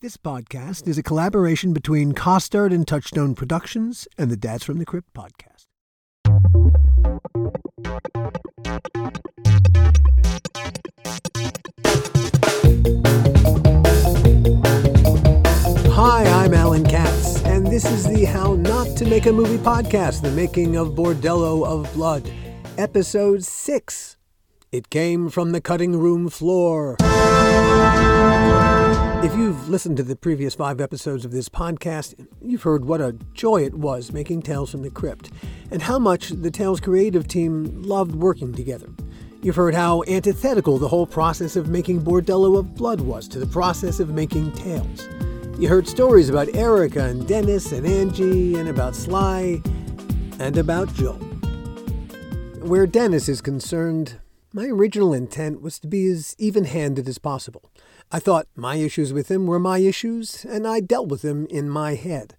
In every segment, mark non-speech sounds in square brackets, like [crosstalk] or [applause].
This podcast is a collaboration between Costard and Touchstone Productions and the Dads from the Crypt podcast. Hi, I'm Alan Katz, and this is the How Not to Make a Movie podcast, the making of Bordello of Blood, episode 6. It came from the cutting room floor. If you've listened to the previous five episodes of this podcast, you've heard what a joy it was making Tales from the Crypt, and how much the Tales creative team loved working together. You've heard how antithetical the whole process of making Bordello of Blood was to the process of making Tales. You heard stories about Erica and Dennis and Angie, and about Sly, and about Joel. Where Dennis is concerned, my original intent was to be as even handed as possible. I thought my issues with him were my issues, and I dealt with them in my head.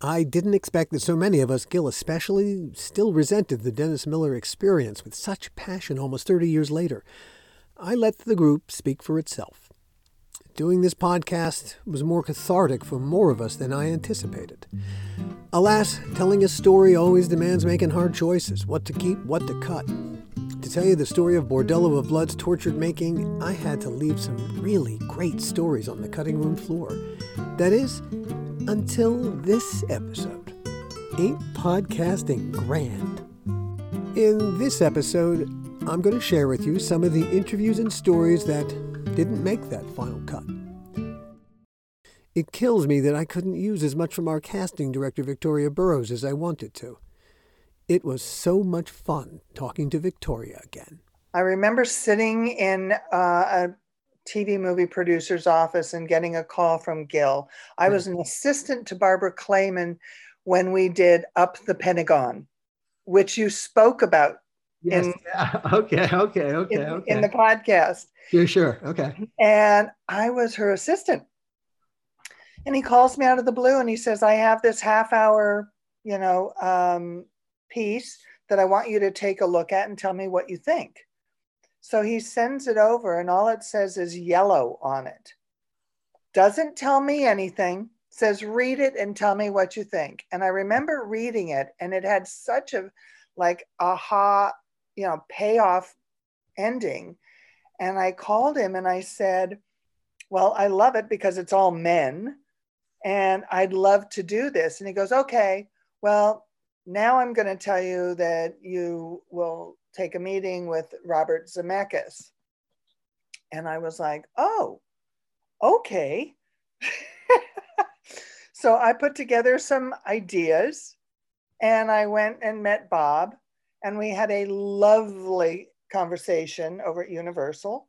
I didn't expect that so many of us, Gil especially, still resented the Dennis Miller experience with such passion almost 30 years later. I let the group speak for itself. Doing this podcast was more cathartic for more of us than I anticipated. Alas, telling a story always demands making hard choices what to keep, what to cut. To tell you the story of Bordello of Blood's tortured making, I had to leave some really great stories on the cutting room floor. That is, until this episode. Ain't podcasting grand? In this episode, I'm going to share with you some of the interviews and stories that didn't make that final cut. It kills me that I couldn't use as much from our casting director, Victoria Burrows, as I wanted to. It was so much fun talking to Victoria again. I remember sitting in uh, a TV movie producer's office and getting a call from Gil. I was an assistant to Barbara Clayman when we did Up the Pentagon, which you spoke about Yes. in, [laughs] yeah. Okay. Okay. Okay. in, okay. in the podcast. Sure. Sure. Okay. And I was her assistant. And he calls me out of the blue and he says, I have this half hour, you know, um, piece that I want you to take a look at and tell me what you think. So he sends it over, and all it says is yellow on it. Doesn't tell me anything, says read it and tell me what you think. And I remember reading it, and it had such a like aha, you know, payoff ending. And I called him and I said, Well, I love it because it's all men, and I'd love to do this. And he goes, Okay, well, now I'm going to tell you that you will take a meeting with Robert Zemeckis. And I was like, oh, okay. [laughs] so I put together some ideas and I went and met Bob and we had a lovely conversation over at Universal.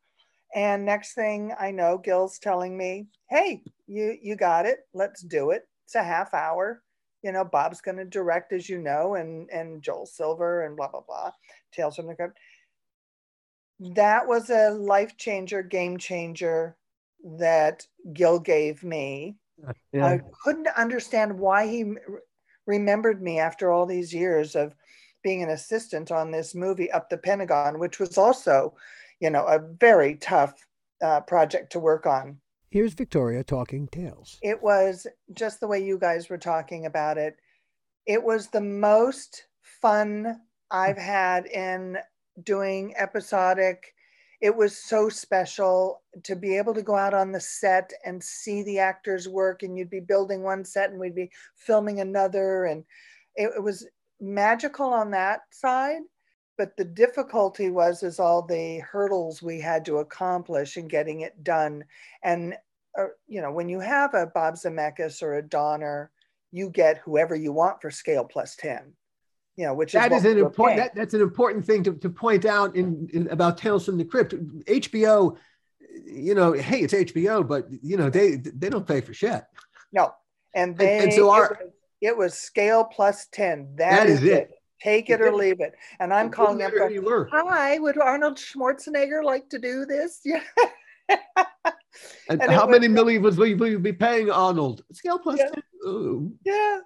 And next thing I know, Gil's telling me, hey, you, you got it. Let's do it. It's a half hour you know, Bob's going to direct, as you know, and and Joel Silver and blah blah blah. Tales from the Crypt. That was a life changer, game changer that Gil gave me. Yeah. I couldn't understand why he remembered me after all these years of being an assistant on this movie Up the Pentagon, which was also, you know, a very tough uh, project to work on. Here's Victoria talking tales. It was just the way you guys were talking about it. It was the most fun I've had in doing episodic. It was so special to be able to go out on the set and see the actors work, and you'd be building one set and we'd be filming another. And it, it was magical on that side. But the difficulty was is all the hurdles we had to accomplish in getting it done. And uh, you know, when you have a Bob Zemeckis or a Donner, you get whoever you want for scale plus 10 you know, which That is is an important. That, that's an important thing to, to point out in, in about Tales from the Crypt. HBO, you know, hey, it's HBO, but you know they they don't pay for shit. no, and they and so our- it, was, it was scale plus 10. That is it. Take it or leave it. And I'm It calling doesn't them. going, who you were. Hi, would Arnold Schwarzenegger like to do this? [laughs] Yeah. And, and it how was- many million would we, we be paying Arnold? Scale plus Yeah. 10. Ooh. yeah.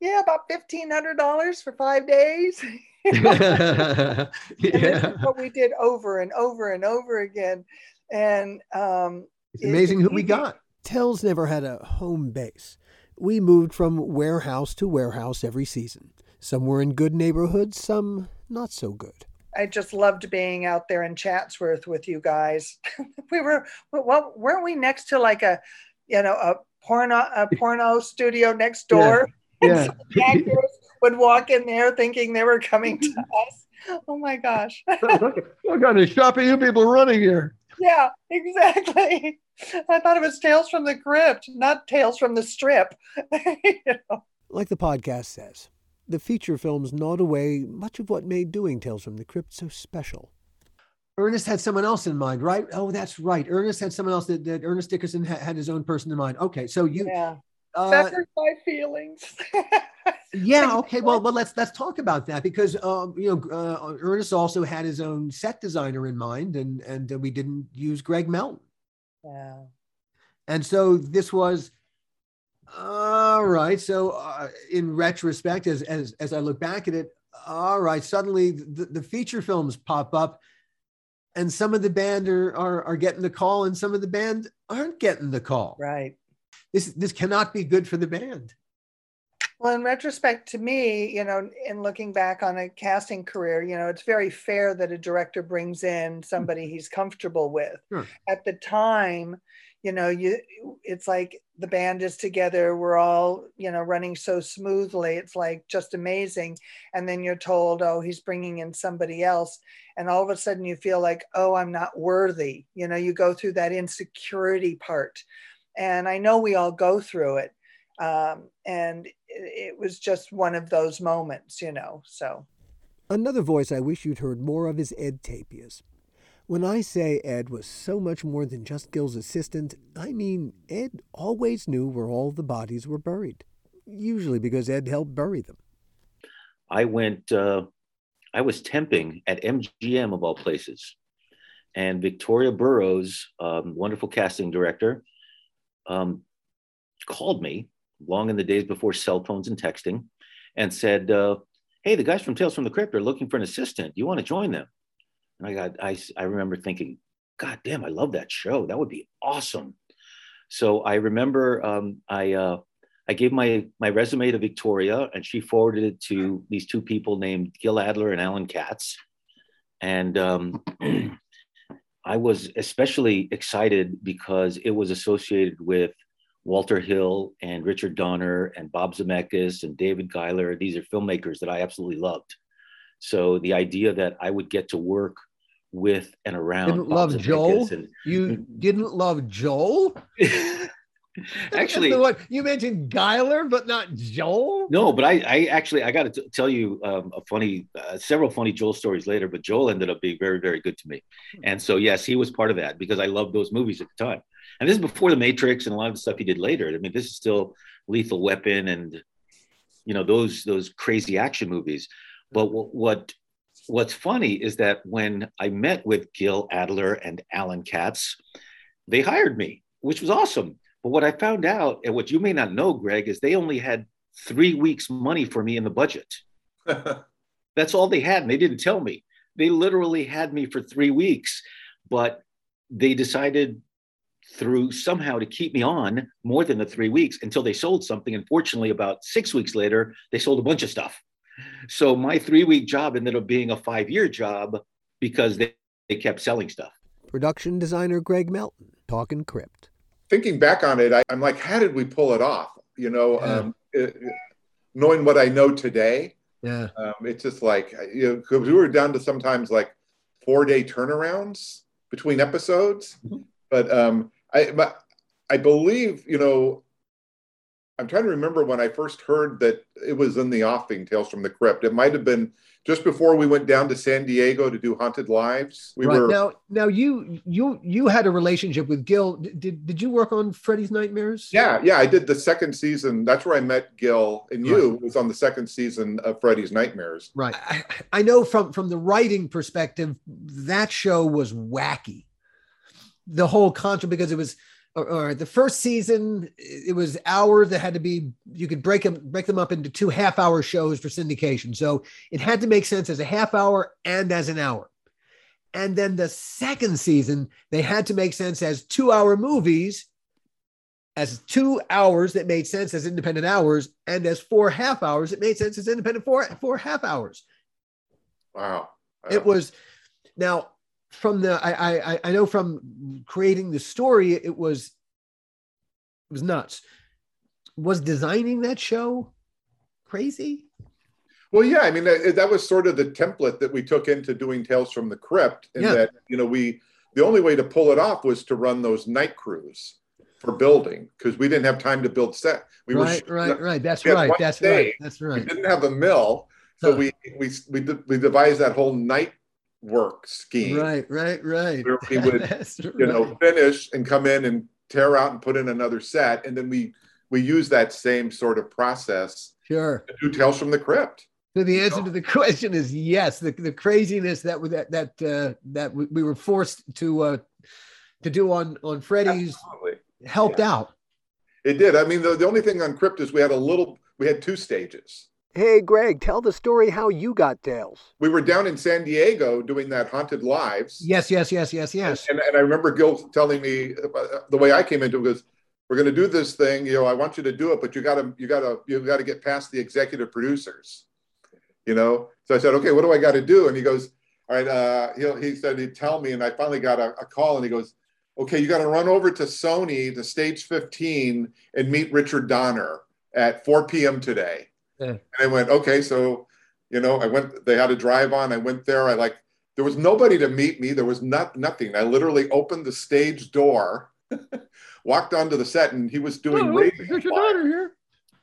Yeah, about fifteen hundred dollars for five days. yeah. [laughs] [laughs] And this is what we did over and over and over again. And um, It's amazing who we got. Tales never had a home base. We moved from warehouse to warehouse every season. Some were in good neighborhoods, some not so good. I just loved being out there in Chatsworth with you guys. [laughs] we were, well, weren't we next to like a, you know, a porno, a porno studio next door? [laughs] Yeah. yeah. actors would walk in there thinking they were coming to [laughs] us. Oh my gosh. what kind of shop are you people running here? Yeah, exactly. I thought it was Tales from the Crypt, not Tales from the Strip. you know? Like the podcast says, the feature films gnawed away much of what made doing Tales from the Crypt so special. Ernest had someone else in mind, right? Oh, that's right. Ernest had someone else that, that Ernest Dickerson ha- had his own person in mind. Okay, so you. Yeah. Uh, my feelings. [laughs] yeah. Okay. Well, well, let's let's talk about that because um, you know uh, Ernest also had his own set designer in mind, and and uh, we didn't use Greg Melton. Yeah. And so this was all right. So, uh, in retrospect, as, as as I look back at it, all right. Suddenly, the, the feature films pop up, and some of the band are, are are getting the call, and some of the band aren't getting the call. Right. This this cannot be good for the band. Well, in retrospect, to me, you know, in looking back on a casting career, you know, it's very fair that a director brings in somebody he's comfortable with. Sure. At the time, you know you it's like the band is together we're all you know running so smoothly it's like just amazing. And then you're told oh he's bringing in somebody else. And all of a sudden you feel like oh i'm not worthy. You know you go through that insecurity part. And i know we all go through it. Um, and it, it was just one of those moments you know so. Another voice i wish you'd heard more of is ed tapias when I say Ed was so much more than just Gil's assistant, I mean Ed always knew where all the bodies were buried, usually because Ed helped bury them. I went, uh, I was temping at MGM of all places. And Victoria Burrows, um, wonderful casting director, um, called me long in the days before cell phones and texting and said, uh, Hey, the guys from Tales from the Crypt are looking for an assistant. You want to join them? And I got, I, I remember thinking, God damn, I love that show. That would be awesome. So I remember um, I, uh, I gave my, my resume to Victoria and she forwarded it to these two people named Gil Adler and Alan Katz. And um, [clears throat] I was especially excited because it was associated with Walter Hill and Richard Donner and Bob Zemeckis and David Giler. These are filmmakers that I absolutely loved. So the idea that I would get to work with and around didn't love Joel. And, you didn't love Joel. [laughs] actually, what you mentioned Giler, but not Joel. No, but I, I actually, I got to tell you um, a funny, uh, several funny Joel stories later. But Joel ended up being very, very good to me, and so yes, he was part of that because I loved those movies at the time. And this is before the Matrix and a lot of the stuff he did later. I mean, this is still Lethal Weapon and you know those those crazy action movies. But what, what what's funny is that when I met with Gil Adler and Alan Katz, they hired me, which was awesome. But what I found out, and what you may not know, Greg, is they only had three weeks' money for me in the budget. [laughs] That's all they had. And they didn't tell me. They literally had me for three weeks, but they decided through somehow to keep me on more than the three weeks until they sold something. Unfortunately, about six weeks later, they sold a bunch of stuff. So my three week job ended up being a five year job because they, they kept selling stuff. Production designer Greg Melton talking crypt. Thinking back on it, I, am like, how did we pull it off? You know, yeah. um, it, knowing what I know today, yeah, um, it's just like you know, because we were down to sometimes like four day turnarounds between episodes. Mm-hmm. But um, I, but I believe you know I'm trying to remember when I first heard that it was in the offing Tales from the Crypt. It might have been just before we went down to San Diego to do Haunted Lives. We right. were now. Now you you you had a relationship with Gil. Did did you work on Freddy's Nightmares? Yeah, yeah. I did the second season. That's where I met Gil, and you right. was on the second season of Freddy's Nightmares. Right. I, I know from from the writing perspective, that show was wacky. The whole concept because it was or, or, the first season it was hours that had to be you could break them break them up into two half hour shows for syndication so it had to make sense as a half hour and as an hour and then the second season they had to make sense as two hour movies as two hours that made sense as independent hours, and as four half hours it made sense as independent four four half hours. Wow. It was now from the I I I know from creating the story it was it was nuts. Was designing that show crazy? Well, yeah, I mean that, that was sort of the template that we took into doing Tales from the Crypt, and Yeah. that you know we the only way to pull it off was to run those night crews for building because we didn't have time to build set. We right, were right, right. That's right. That's day. right. That's right. we didn't have a mill, so Huh. we we we we devised that whole night work scheme. Right, right, right. Where we would, [laughs] You know, finish and come in and tear out and put in another set, and then we we use that same sort of process Sure. to do Tales from the Crypt. So the answer to the [laughs] question is yes. The, the craziness that we- that that uh, that we we were forced to uh, to do on on Freddy's Absolutely. helped out. It did. I mean, the, the only thing on Crypt is we had a little, we had two stages. Hey, Greg, tell the story how you got Tales. We were down in San Diego doing that Haunted Lives. Yes, yes, yes, yes, yes. And, and I remember Gil telling me uh, the way I came into it was, we're going to do this thing. You know, I want you to do it, but you got to, you got to, you got to get past the executive producers. You know. So I said, okay, what do I got to do? And he goes, all right. Uh, he, he said he'd tell me, and I finally got a, a call, and he goes, okay, you got to run over to Sony to stage 15 and meet Richard Donner at 4 p.m. today. Yeah. And I went, okay, so you know, I went. They had a drive on. I went there. I like. There was nobody to meet me. There was not nothing. I literally opened the stage door, [laughs] walked onto the set, and he was doing Oh, radio. Richard flyer. Donner here.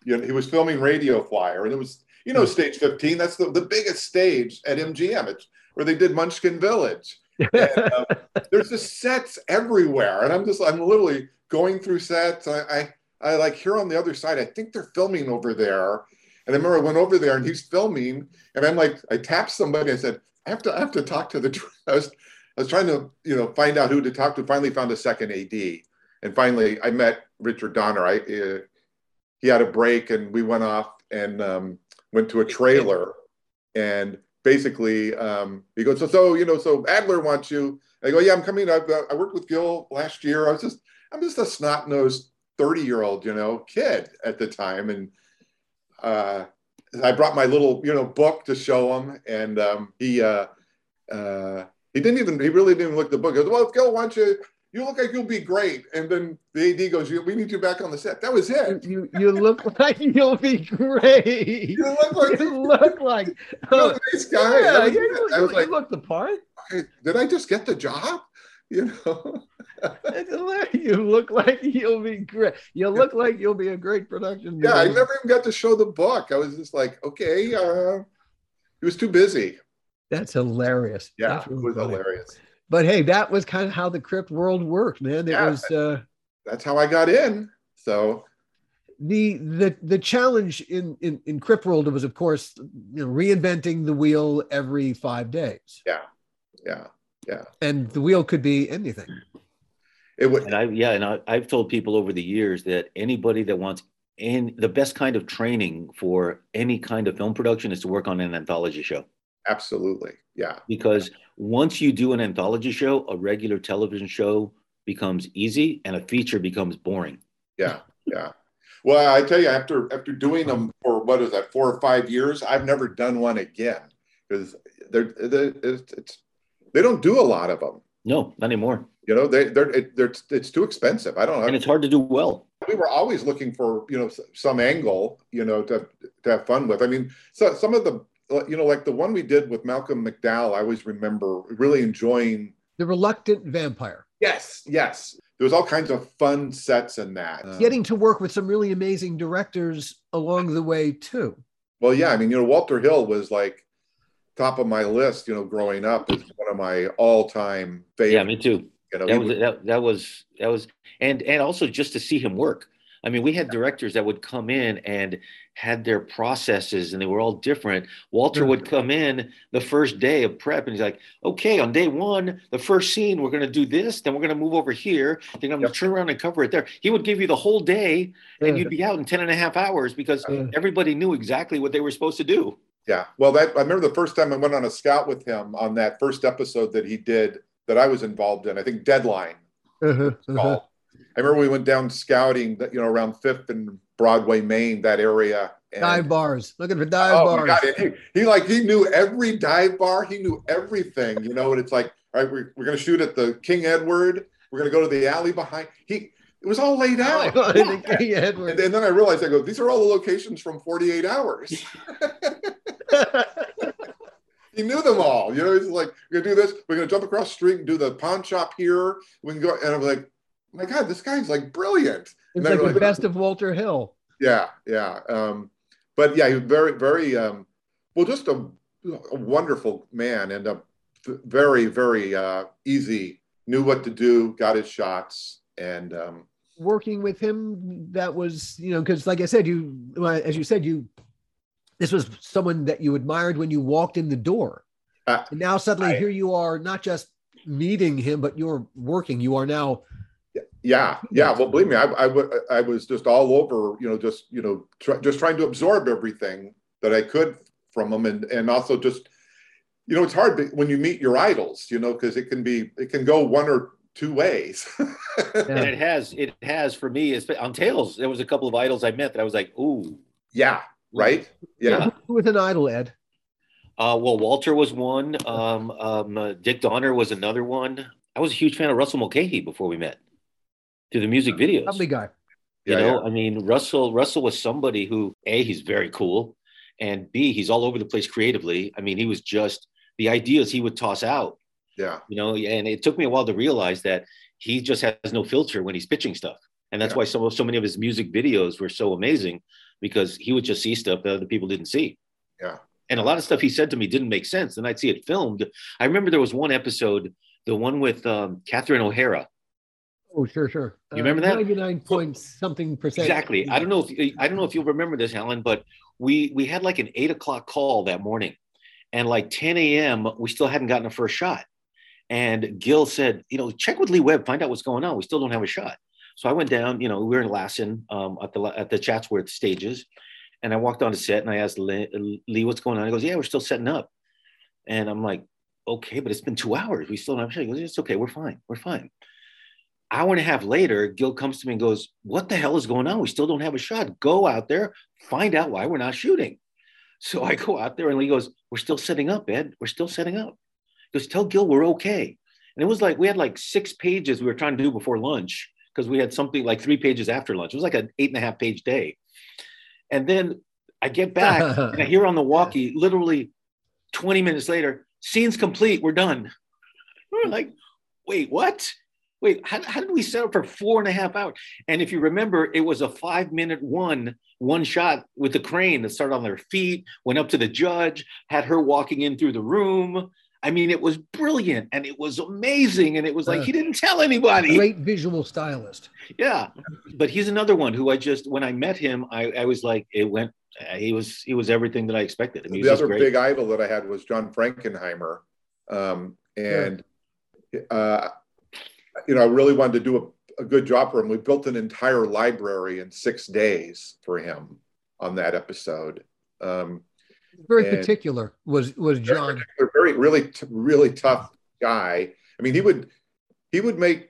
You know, he was filming Radio Flyer, and it was you know stage 15. That's the, the biggest stage at MGM. It's where they did Munchkin Village. And, [laughs] um, there's just sets everywhere, and I'm just I'm literally going through sets. I, I I like here on the other side. I think they're filming over there. And I remember I went over there and he's filming, and I'm like, I tapped somebody. I said, I have to, I have to talk to the. dr-" [laughs] I was, I was trying to, you know, find out who to talk to. Finally, found a second AD, and finally, I met Richard Donner. I, uh, he had a break, and we went off and um, went to a trailer, and basically, um, he goes, so, so, you know, so Adler wants you. I go, yeah, I'm coming. I've, uh, I worked with Gil last year. I was just, I'm just a snot nosed 30 year old, you know, kid at the time, and uh, I brought my little, you know, book to show him, and um, he uh, uh, he didn't even he really didn't look at the book. He goes, "Well, Gil, why don't you? You look like you'll be great." And then the AD goes, "We need you back on the set." That was it. you you look [laughs] like you'll be great. You look like [laughs] You look like a nice guy. yeah, you, it. look- I was you like, look the part. "Okay, "Did I just get the job?" [laughs] You know. You look like you'll be great. You look like you'll be a great production. Yeah, I never even got to show the book. I was just like, okay, uh, he was too busy. That's hilarious. Yeah, That's it was funny. hilarious. But hey, that was kind of how the crypt world worked, man. It Yeah. was uh, That's how I got in. So the the the challenge in in in crypt world was, of course, you know, reinventing the wheel every five days, Yeah. yeah, and the wheel could be anything. it would. And I, yeah, and I, I've told people over the years that anybody that wants in the best kind of training for any kind of film production is to work on an anthology show. Absolutely. Yeah. Because once you do an anthology show, a regular television show becomes easy and a feature becomes boring. Yeah. Yeah. Well, I tell you, after after doing them for what is that, four or five years, I've never done one again because they're, they're it's, it's they don't do a lot of them. No, not anymore. You know, they they're, it, they're it's too expensive. I don't know. And it's hard to do well. we were always looking for you know some angle you know to to have fun with. I mean, so some of the uh, you know like the one we did with Malcolm McDowell, I always remember really enjoying. The reluctant vampire. Yes, yes. There was all kinds of fun sets in that. Uh, Getting to work with some really amazing directors along the way too. Well, yeah, I mean, you know, Walter Hill was like top of my list, you know, growing up is one of my all-time favorite. Yeah, me too. you know, That was was- that, that was that was and and also just to see him work. I mean, we had directors that would come in and had their processes and they were all different. Walter would mm-hmm. come in the first day of prep and he's like, okay, on day one, the first scene, we're going to do this, then we're going to move over here, then I'm going to turn around and cover it there. He would give you the whole day and you'd mm-hmm. be out in 10 and a half hours because mm. everybody knew exactly what they were supposed to do. Yeah. Well, that I remember the first time I went on a scout with him on that first episode that he did that I was involved in. I think Deadline. Uh-huh, called. I remember we went down scouting, you know, around Fifth and Broadway, Maine, that area. And, Dive bars. Looking for dive oh bars. my God. He, he like he knew every dive bar. He knew everything, you know. And it's like, all right, we're, we're going to shoot at the King Edward. We're going to go to the alley behind. He it was all laid out. [laughs] The King And, Edward. and then I realized, I go, these are all the locations from 48 hours. [laughs] [laughs] he knew them all. You know, he's like, we're gonna do this. We're gonna jump across the street and do the pawn shop here. We can go, and I'm like, my God, this guy's like brilliant. It's like the best of Walter Hill. Yeah, yeah. Um, but yeah, he was very, very um, well, just a, a wonderful man and a very, very uh, easy. Knew what to do, got his shots, and um, Working with him, that was, you know, because like I said, you, as you said, you, this was someone that you admired when you walked in the door. Uh, and now suddenly I- here you are, not just meeting him, but you're working. You are now Yeah, yeah. Well, believe me, I, I, w- I was just all over, you know, just you know, try, just trying to absorb everything that I could from them, and and also just, you know, it's hard when you meet your idols, you know, because it can be it can go one or two ways. [laughs] And it has, it has for me. It's, on Tales, there was a couple of idols I met that I was like, ooh. yeah, right. Yeah, who was an idol, Ed. Uh, well, Walter was one. Um, um, uh, Dick Donner was another one. I was a huge fan of Russell Mulcahy before we met through the music videos. Lovely guy. You Yeah, know, I mean, Russell Russell was somebody who a he's very cool, and b he's all over the place creatively. I mean, he was just the ideas he would toss out. yeah, You know, and it took me a while to realize that he just has no filter when he's pitching stuff, and that's Yeah. why so so many of his music videos were so amazing because he would just see stuff that other people didn't see. Yeah. And a lot of stuff he said to me didn't make sense. Then I'd see it filmed. I remember there was one episode, the one with um, Catherine O'Hara. Oh, sure, sure. You remember that? Ninety-nine point something percent. Exactly. I don't know if I don't know if you'll remember this, Helen, but we we had like an eight o'clock call that morning, and like 10 a.m. we still hadn't gotten a first shot. And Gil said, you know, check with Lee Webb, find out what's going on. We still don't have a shot. So I went down. You know, we were in Lassen um, at the at the Chatsworth stages, and I walked on the set and I asked Lee, Lee, what's going on? He goes, yeah, we're still setting up. And I'm like, okay, but it's been two hours. We still don't have a shot. He goes, it's okay. We're fine. We're fine hour and a half later, Gil comes to me and goes, What the hell is going on? We still don't have a shot. Go out there, find out why we're not shooting. So I go out there and Lee goes, We're still setting up, Ed. We're still setting up. He goes, Tell Gil we're okay. And it was like we had like six pages we were trying to do before lunch because we had something like three pages after lunch. It was like an eight and a half page day. And then I get back and I [laughs] hear on the walkie, literally 20 minutes later, scene's complete. We're done. We're hmm. like, wait, what? Wait, how, how did we set up for four and a half hours? And if you remember, it was a five minute one, one shot with the crane that started on their feet, went up to the judge, had her walking in through the room. I mean, it was brilliant and it was amazing. And it was like, Uh, he didn't tell anybody. Great visual stylist. Yeah. But he's another one who I just, when I met him, I, I was like, it went, uh, he was, he was everything that I expected. I mean, the other great. big idol that I had was John Frankenheimer, um, and uh, you know, I really wanted to do a, a good job for him. We built an entire library in six days for him on that episode. Um, Very And- particular was was John. a very really really tough guy. I mean, he would he would make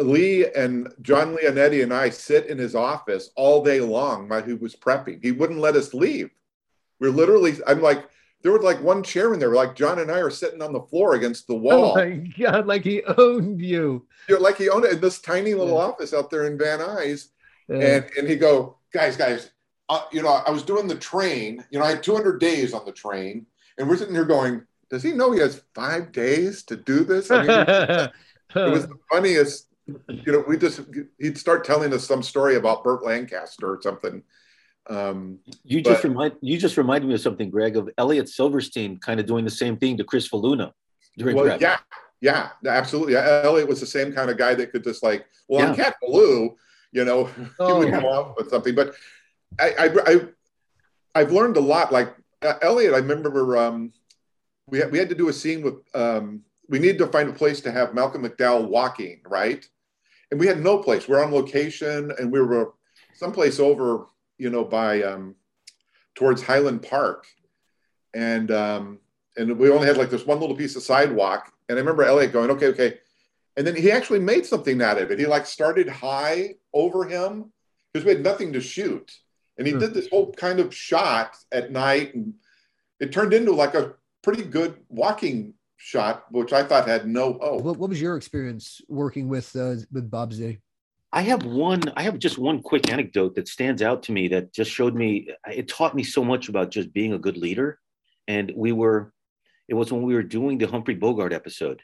Lee and John Leonetti and I sit in his office all day long while he was prepping. He wouldn't let us leave. We're literally. I'm like. There was like one chair in there, like John and I are sitting on the floor against the wall. Oh my god! Like he owned you. You know, like he owned it in this tiny little Yeah. office out there in Van Nuys. Uh, and and he go guys guys uh, you know i was doing the train you know i had 200 days on the train and we're sitting here going does he know he has five days to do this I mean, [laughs] it was the funniest you know we just he'd start telling us some story about burt lancaster or something um You just But- remind you just reminded me of something, Greg, of Elliot Silverstein kind of doing the same thing to Chris Faluna during well prep. yeah yeah absolutely elliot was the same kind of guy that could just like well Yeah. on cat Blue, you know [laughs] he Oh, would yeah. come off with something. But I, I, I I've learned a lot. Like uh, Elliot, I remember um, we had, we had to do a scene with um, we needed to find a place to have Malcolm McDowell walking, right? And we had no place. We're on location, and we were someplace over, you know, by um, towards Highland Park, and um, and we only had like this one little piece of sidewalk. And I remember Elliot going, okay, okay. and then he actually made something out of it. He like started high over him because we had nothing to shoot, and he Hmm. did this whole kind of shot at night, and it turned into like a pretty good walking shot, which I thought had no hope. What, what was your experience working with uh, with Bob Z? I have one. I have just one quick anecdote that stands out to me that just showed me. It taught me so much about just being a good leader. And we were. It was when we were doing the Humphrey Bogart episode,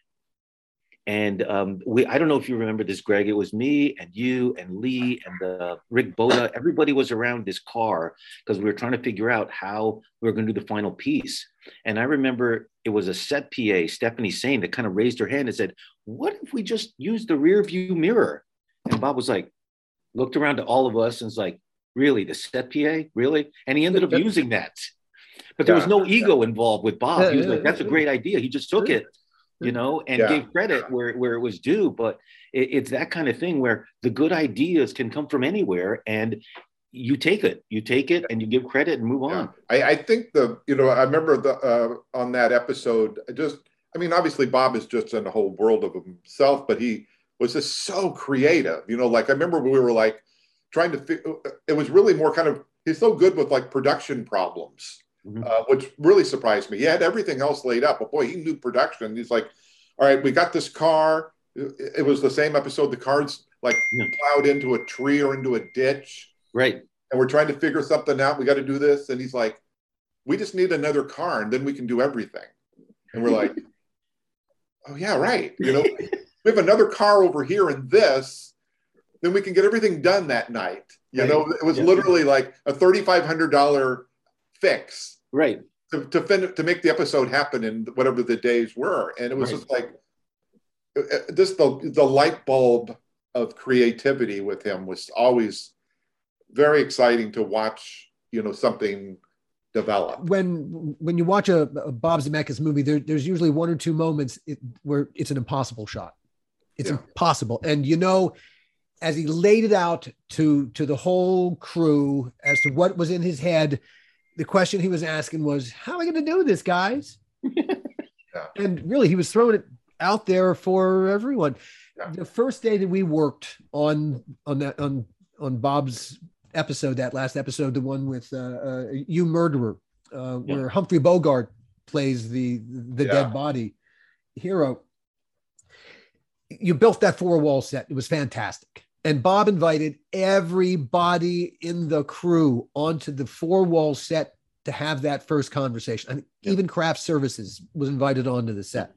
and um, we. I don't know if you remember this, Greg. It was me and you and Lee and uh, Rick Bota. Everybody was around this car because we were trying to figure out how we were going to do the final piece. And I remember it was a set PA, Stephanie Sane, that kind of raised her hand and said, "What if we just use the rear view mirror?" And Bob was like, looked around to all of us and was like, really, the set PA? Really? And he ended up using that. But there was no ego involved with Bob. He was like, that's a great idea. He just took it, you know, and Yeah. gave credit where, where it was due. But it, it's that kind of thing where the good ideas can come from anywhere and you take it, you take it and you give credit and move Yeah. on. I, I think the you know I remember the uh, on that episode just I mean obviously Bob is just in a whole world of himself, but he was just so creative. You know, like I remember we were like trying to. fi- It was really more kind of he's so good with like production problems, Mhm. uh, which really surprised me. He had everything else laid up, but boy, he knew production. He's like, all right, we got this car. It it was the same episode. The car's like Yeah. plowed into a tree or into a ditch Right. and we're trying to figure something out. We got to do this. And he's like, we just need another car and then we can do everything. And we're like, [laughs] oh, yeah, right. You know, we have another car over here and this, then we can get everything done that night. You Right. know, it was Yeah. literally like a $3,500 fix Right. to, to, fin- to make the episode happen in whatever the days were. And it was Right. just like, uh, uh, just the, the light bulb of creativity with him was always very exciting to watch, you know, something develop. When when you watch a, a Bob Zemeckis movie, there, there's usually one or two moments it, where it's an impossible shot. It's Yeah. impossible, and you know, as he laid it out to to the whole crew as to what was in his head, the question he was asking was, "How are we going to do this, guys?" [laughs] And really, he was throwing it out there for everyone. Yeah. The first day that we worked on on that on on Bob's episode, that last episode, the one with uh, uh, you murderer, uh, Yeah. where Humphrey Bogart plays the the Yeah. dead body hero. You built that four wall set. It was fantastic. And Bob invited everybody in the crew onto the four wall set to have that first conversation. And Yeah. even craft services was invited onto the set.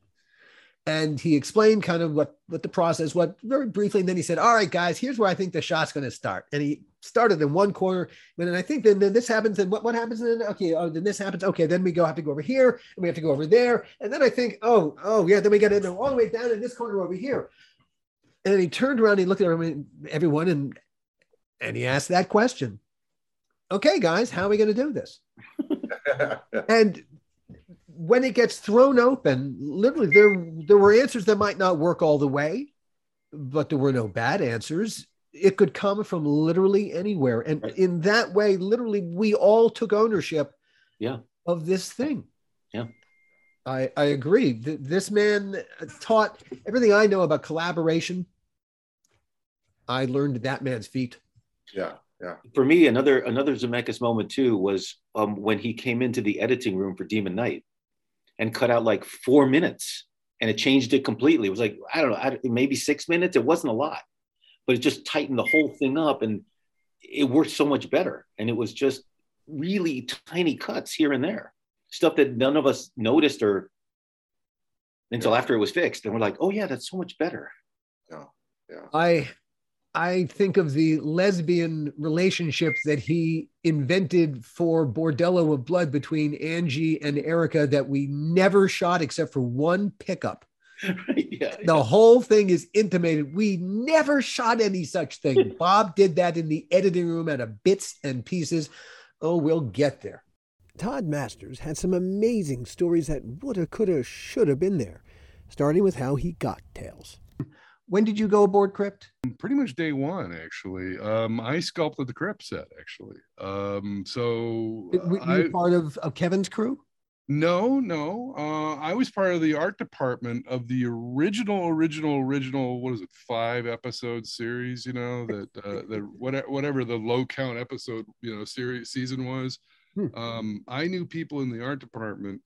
And he explained kind of what, what the process was very briefly. And then he said, All right, guys, here's where I think the shot's going to start. And he started in one corner. And then I think then, then this happens. And what, what happens then? Okay, oh, then this happens. Okay, then we go have to go over here and we have to go over there. And then I think, oh, oh, yeah, then we got to go all the way down in this corner over here. And then he turned around, and he looked at everyone, everyone and and he asked that question. Okay, guys, how are we going to do this? [laughs] And when it gets thrown open, literally there there were answers that might not work all the way, but there were no bad answers. It could come from literally anywhere. And Right. in that way, literally, we all took ownership Yeah. of this thing. Yeah. I, I agree. This man taught everything I know about collaboration. I learned that man's feet. Yeah, yeah. for me, another another Zemeckis moment too was um, when he came into the editing room for Demon Knight and cut out like four minutes, and it changed it completely. It was like I don't know, I, maybe six minutes. It wasn't a lot, but it just tightened the whole thing up, and it worked so much better. And it was just really tiny cuts here and there, stuff that none of us noticed or until after it was fixed, and we're like, oh yeah, that's so much better. yeah yeah I I think of the lesbian relationship that he invented for Bordello of Blood between Angie and Erica that we never shot except for one pickup. [laughs] right? Yeah. The whole thing is intimated. We never shot any such thing. [laughs] Bob did that in the editing room out of bits and pieces. Oh, we'll get there. Todd Masters had some amazing stories that woulda, coulda, shoulda been there, starting with how he got Tales. When did you go aboard Crypt? pretty much day one actually um i sculpted the crypt set actually um so Were you I, part of, of Kevin's crew? No, no. Uh, I was part of the art department of the original, original, original. What is it? Five episode series. You know that uh, the whatever, whatever the low count episode you know series season was. Hmm. Um, I knew people in the art department.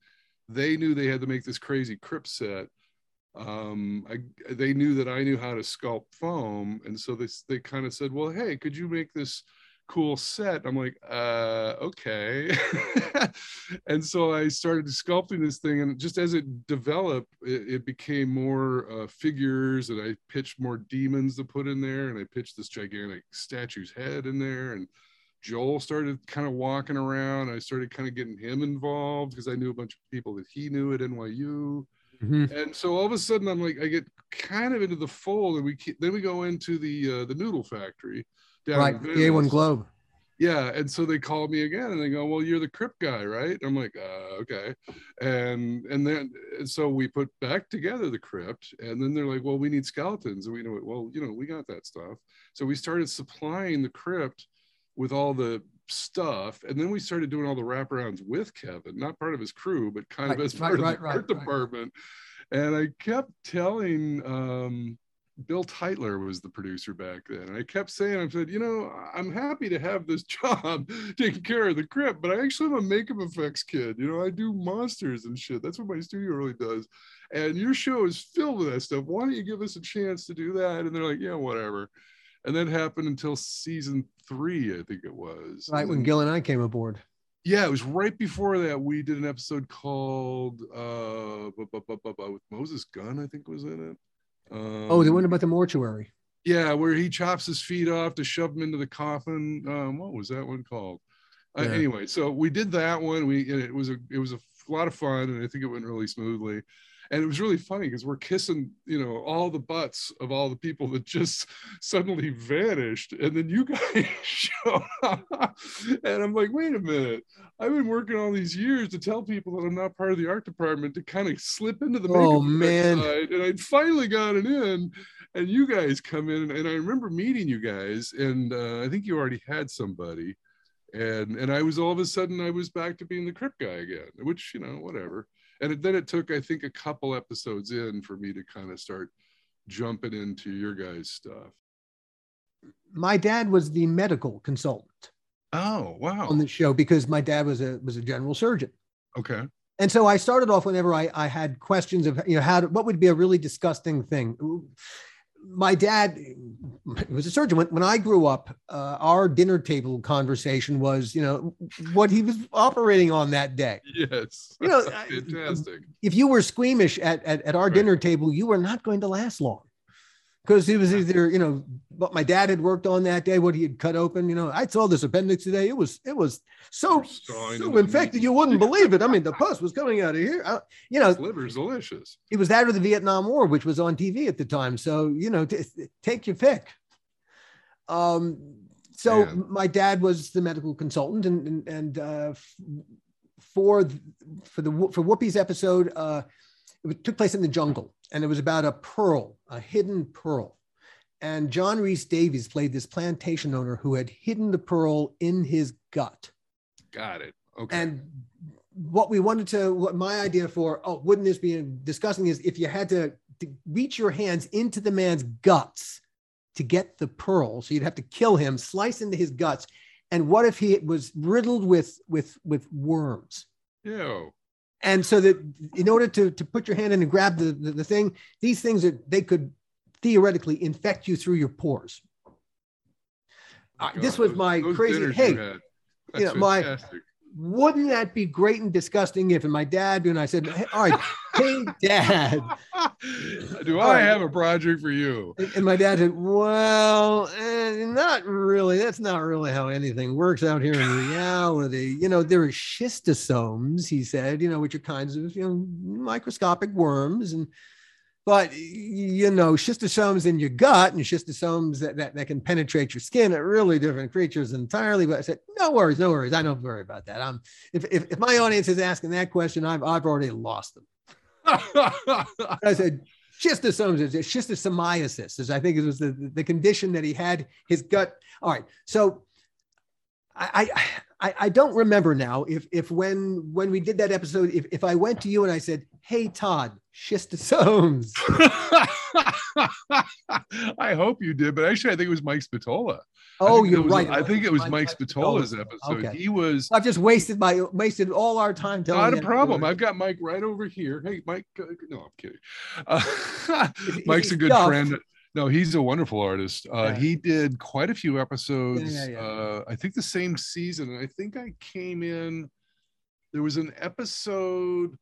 They knew they had to make this crazy crypt set. Um, I, they knew that I knew how to sculpt foam, and so they they kind of said, "Well, hey, could you make this?" cool set. I'm like, uh, okay. [laughs] and so I started sculpting this thing, and just as it developed, it, it became more uh, figures, and I pitched more demons to put in there, and I pitched this gigantic statue's head in there, and Joel started kind of walking around. I started kind of getting him involved because I knew a bunch of people that he knew at NYU. Mhm. And so all of a sudden, I'm like, I get kind of into the fold, and we ke- then we go into the uh, the noodle factory down Right, in the A1 Globe. Yeah, and so they called me again, and they go, "Well, you're the crypt guy, right?" I'm like, uh, "Okay," and and then and so we put back together the crypt, and then they're like, "Well, we need skeletons," and we know, well, you know, we got that stuff. So we started supplying the crypt with all the stuff, and then we started doing all the wraparounds with Kevin, not part of his crew, but kind Right, of as part right, of the right, art department. And I kept telling um, Bill Teitler was the producer back then. And I kept saying, I said, you know, I'm happy to have this [laughs] job taking care of the crypt, but I actually am a makeup effects kid. You know, I do monsters and shit. That's what my studio really does. And your show is filled with that stuff. Why don't you give us a chance to do that? And they're like, yeah, whatever. And that happened until season three, I think it was. Right when then- Gil and I came aboard. yeah, it was right before that. We did an episode called uh, with Moses Gunn, I think was in it. Um, Oh, the one about the mortuary. yeah, where he chops his feet off to shove them into the coffin. Um, what was that one called? Uh, Yeah. Anyway, so we did that one. We it was a it was a lot of fun, and I think it went really smoothly. And it was really funny because we're kissing, you know, all the butts of all the people that just suddenly vanished, and then you [laughs] guys show up, and I'm like, wait a minute, I've been working all these years to tell people that I'm not part of the art department to kind of slip into the Oh, makeup man. side, and I'd finally gotten in, and you guys come in and I remember meeting you guys and uh, I think you already had somebody and and I was all of a sudden I was back to being the crypt guy again which you know whatever and it, then it took I think a couple episodes in for me to kind of start jumping into your guys stuff My dad was the medical consultant oh wow on the show because my dad was a was a general surgeon. okay And so I started off whenever I, I had questions of, you know, how to, what would be a really disgusting thing. My dad was a surgeon. When, when I grew up, uh, our dinner table conversation was, you know, what he was operating on that day. yes You know, I- [laughs] fantastic If you were squeamish at, at, at our Right. dinner table, you were not going to last long because he was either, you know, what my dad had worked on that day, what he had cut open. You know, I saw this appendix today. It was, it was so, so infected. meat. You wouldn't believe it. I mean, the pus was coming out of here. I, you know, liver's delicious it was that or the Vietnam War, which was on TV at the time. So you know, t- take your pick. Um, so Man. my dad was the medical consultant, and and, and uh, f- for for the for Whoopi's episode, uh, it took place in the jungle, and it was about a pearl, a hidden pearl. And John Rhys-Davies played this plantation owner who had hidden the pearl in his gut. got it okay And what we wanted to, what my idea for, oh, wouldn't this be disgusting is if you had to, to reach your hands into the man's guts to get the pearl. So you'd have to kill him, slice into his guts. And what if he was riddled with, with, with worms? Yo. And so that in order to, to put your hand in and grab the, the, the thing, these things that they could theoretically infect you through your pores. Uh, this was my those crazy, hey, you you know, my- fantastic. Wouldn't that be great and disgusting if my dad and I said, hey, all right, hey dad. [laughs] Do I have a project for you? And and my dad said, well, eh, not really. That's not really how anything works out here in [sighs] reality. You know, there are schistosomes, he said, you know, which are kinds of, you know, microscopic worms. And, but, you know, schistosomes in your gut and schistosomes that, that, that can penetrate your skin are really different creatures entirely. But I said, no worries, no worries. I don't worry about that. I'm, if, if, if my audience is asking that question, I've, I've already lost them. [laughs] I said, schistosomes is schistosomiasis, is I think it was the, the condition that he had his gut. All right. So I, I I, I don't remember now if if when when we did that episode, if, if I went to you and I said, Hey Todd, schistosomes. [laughs] I hope you did, but actually, I think it was Mike Spatola. Oh, you're was- right. I think it was Mike Mike Spatola's episode. Okay. He was I've just wasted my wasted all our time telling not a problem. I've got Mike right over here. Hey, Mike. uh, No, I'm kidding. Uh, [laughs] Mike's a good stuffed? friend. No, he's a wonderful artist. Uh, Yeah. He did quite a few episodes. yeah, yeah. Uh, I think the same season. And I think I came in. There was an episode.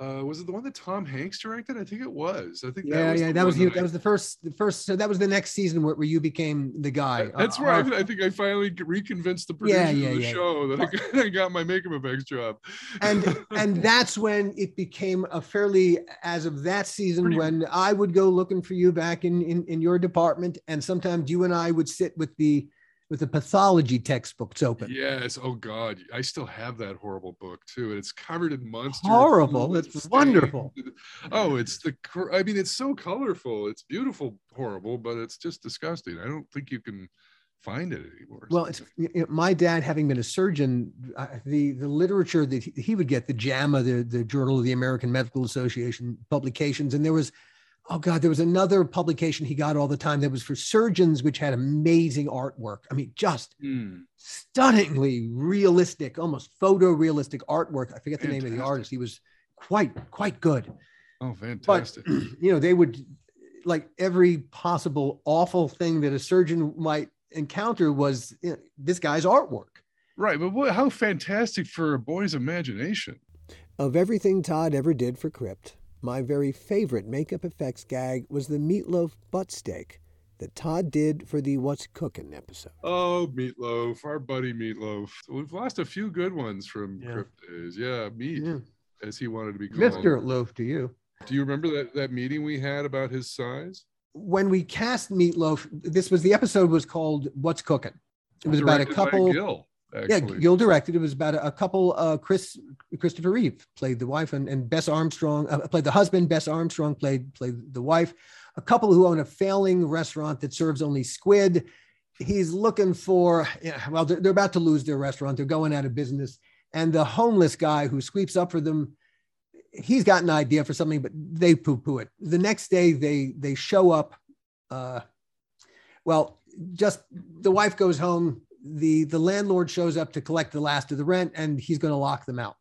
Uh, was it the one that Tom Hanks directed? I think it was. I think Yeah, was yeah, that was you. I- That was the first, the first. So that was the next season where, where you became the guy. That's Uh, right. our- I think I finally reconvinced the Yeah, producers yeah, of the yeah. show that I got, [laughs] I got my makeup effects job. and [laughs] and that's when it became a fairly as of that season Pretty- when I would go looking for you back in, in in your department, and sometimes you and I would sit with the with the pathology textbooks open. Yes. Oh God, I still have that horrible book too, and it's covered in monsters. Horrible. It's wonderful. Oh, it's the. I mean, it's so colorful. It's beautiful, horrible, but it's just disgusting. I don't think you can find it anymore. Well, it's you know, my dad having been a surgeon, uh, the the literature that he, he would get, the JAMA, the the Journal of the American Medical Association publications, and there was, oh God, there was another publication he got all the time that was for surgeons, which had amazing artwork. I mean, just Hmm. stunningly realistic, almost photorealistic artwork. I forget the name of the artist. He was quite quite good. Oh, But fantastic. [clears throat] you know, they would like every possible awful thing that a surgeon might encounter was you know, this guy's artwork. right, but what, how fantastic for a boy's imagination. Of everything Todd ever did for Crypt, my very favorite makeup effects gag was the meatloaf butt steak that Todd did for the What's Cooking episode. Oh, Meatloaf, our buddy Meatloaf. We've lost a few good ones from Yeah. Crypt. Yeah, Meat, Yeah. as he wanted to be called. Mr. Loaf to you. Do you remember that that meeting we had about his size? When we cast Meatloaf, this was the episode was called What's Cooking. It was about a Directed by couple. Gil, Yeah, actually. Gil directed. It was about a, a couple. Uh, Chris Christopher Reeve played the wife, and, and Bess Armstrong uh, played the husband. Bess Armstrong played played the wife. A couple who own a failing restaurant that serves only squid. He's looking for. Yeah, well, they're, they're about to lose their restaurant. They're going out of business, and the homeless guy who sweeps up for them. He's got an idea for something, but they poo-poo it. The next day, they they show up. Uh, well, just the wife goes home the the landlord shows up to collect the last of the rent and he's going to lock them out.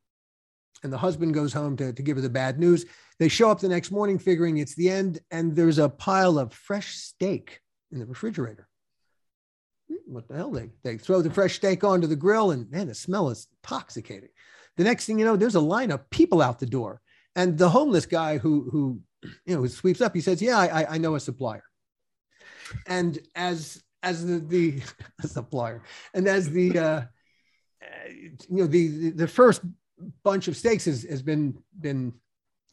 And the husband goes home to, to give her the bad news. They show up the next morning figuring it's the end and there's a pile of fresh steak in the refrigerator. Hmm, what the hell? They they throw the fresh steak onto the grill and man the smell is intoxicating. The next thing you know there's a line of people out the door and the homeless guy who who you know who sweeps up he says yeah i i know a supplier. And as as the the [laughs] supplier and as the uh, you know the the first bunch of steaks has, has been been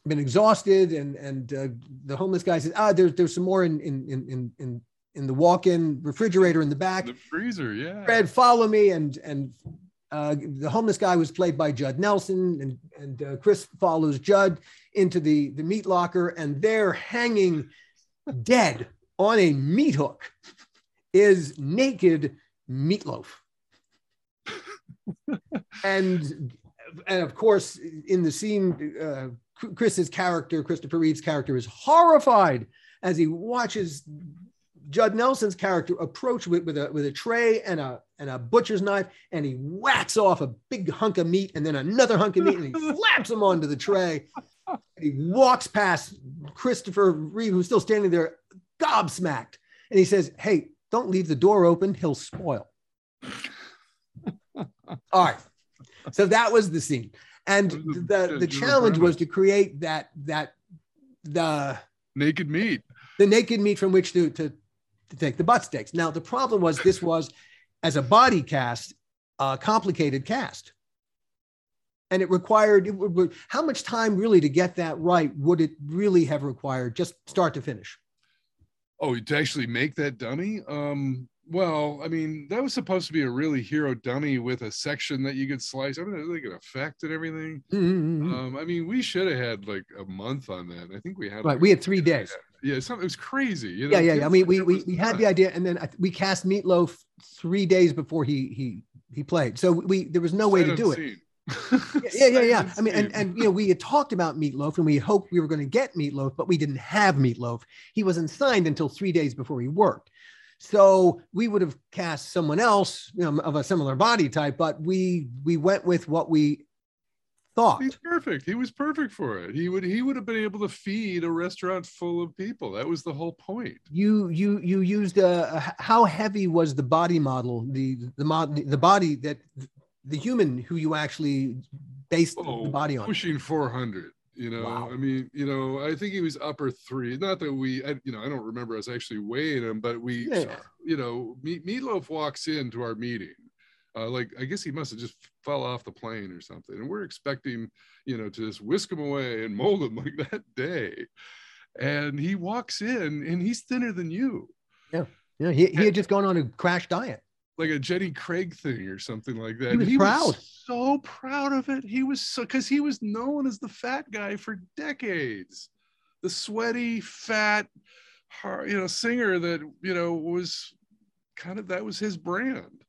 been exhausted and and uh, the homeless guy says ah there's there's some more in in in in in the walk-in refrigerator in the back the freezer, yeah. Fred, follow me. And and uh, the homeless guy was played by Judd Nelson, and and uh, Chris follows Judd into the the meat locker, and they're hanging dead on a meat hook, [laughs] is naked meatloaf. [laughs] and and of course, in the scene, uh, Chris's character, Christopher Reeve's character, is horrified as he watches Judd Nelson's character approach with, with a with a tray and a and a butcher's knife, and he whacks off a big hunk of meat and then another hunk of meat, and he [laughs] slaps him onto the tray. He walks past Christopher Reeve, who's still standing there, gobsmacked, and he says, "Hey, don't leave the door open; he'll spoil." [laughs] All right, so that was the scene, and the the challenge was to create that that the Naked meat. the naked meat from which to, to, to take the butt steaks. Now, the problem was this was, as a body cast, a complicated cast. And it required, it would, how much time really to get that right would it really have required, just start to finish? Oh, to actually make that dummy? Um, well, I mean, that was supposed to be a really hero dummy with a section that you could slice. I mean, like an effect and everything. Mhm. Um, I mean, we should have had like a month on that. I think we had. Right, like- we had three days. Yeah, something. It was crazy. You know? Yeah, yeah, yeah. I mean, we, we, we had the idea, and then I- we cast Meatloaf three days before he he he played. So we there was no way to do it. [laughs] Yeah, yeah, yeah. I mean, and, and you know, we had talked about Meatloaf and we hoped we were going to get Meatloaf, but we didn't have Meatloaf. He wasn't signed until three days before he worked. So we would have cast someone else, you know, of a similar body type, but we we went with what we thought. He's perfect. He was perfect for it. He would he would have been able to feed a restaurant full of people. That was the whole point. You you you used a, a- how heavy was the body model, the the mod the body that the human who you actually based Oh, the body on. pushing 400. You know, Wow. I mean, you know, I think he was upper three. Not that we, I, you know, I don't remember us actually weighing him, but we, Yeah. you know, Meat, Meatloaf walks into our meeting. Uh, like, I guess he must have just fell off the plane or something. And we're expecting, you know, to just whisk him away and mold him [laughs] like that day. And he walks in and he's thinner than you. Yeah. Yeah. he, he had just gone on a crash diet. Like a Jenny Craig thing or something like that. He was proud. so proud of it. He was so because he was known as the fat guy for decades, the sweaty, fat, har- you know, singer that you know was kind of that was his brand.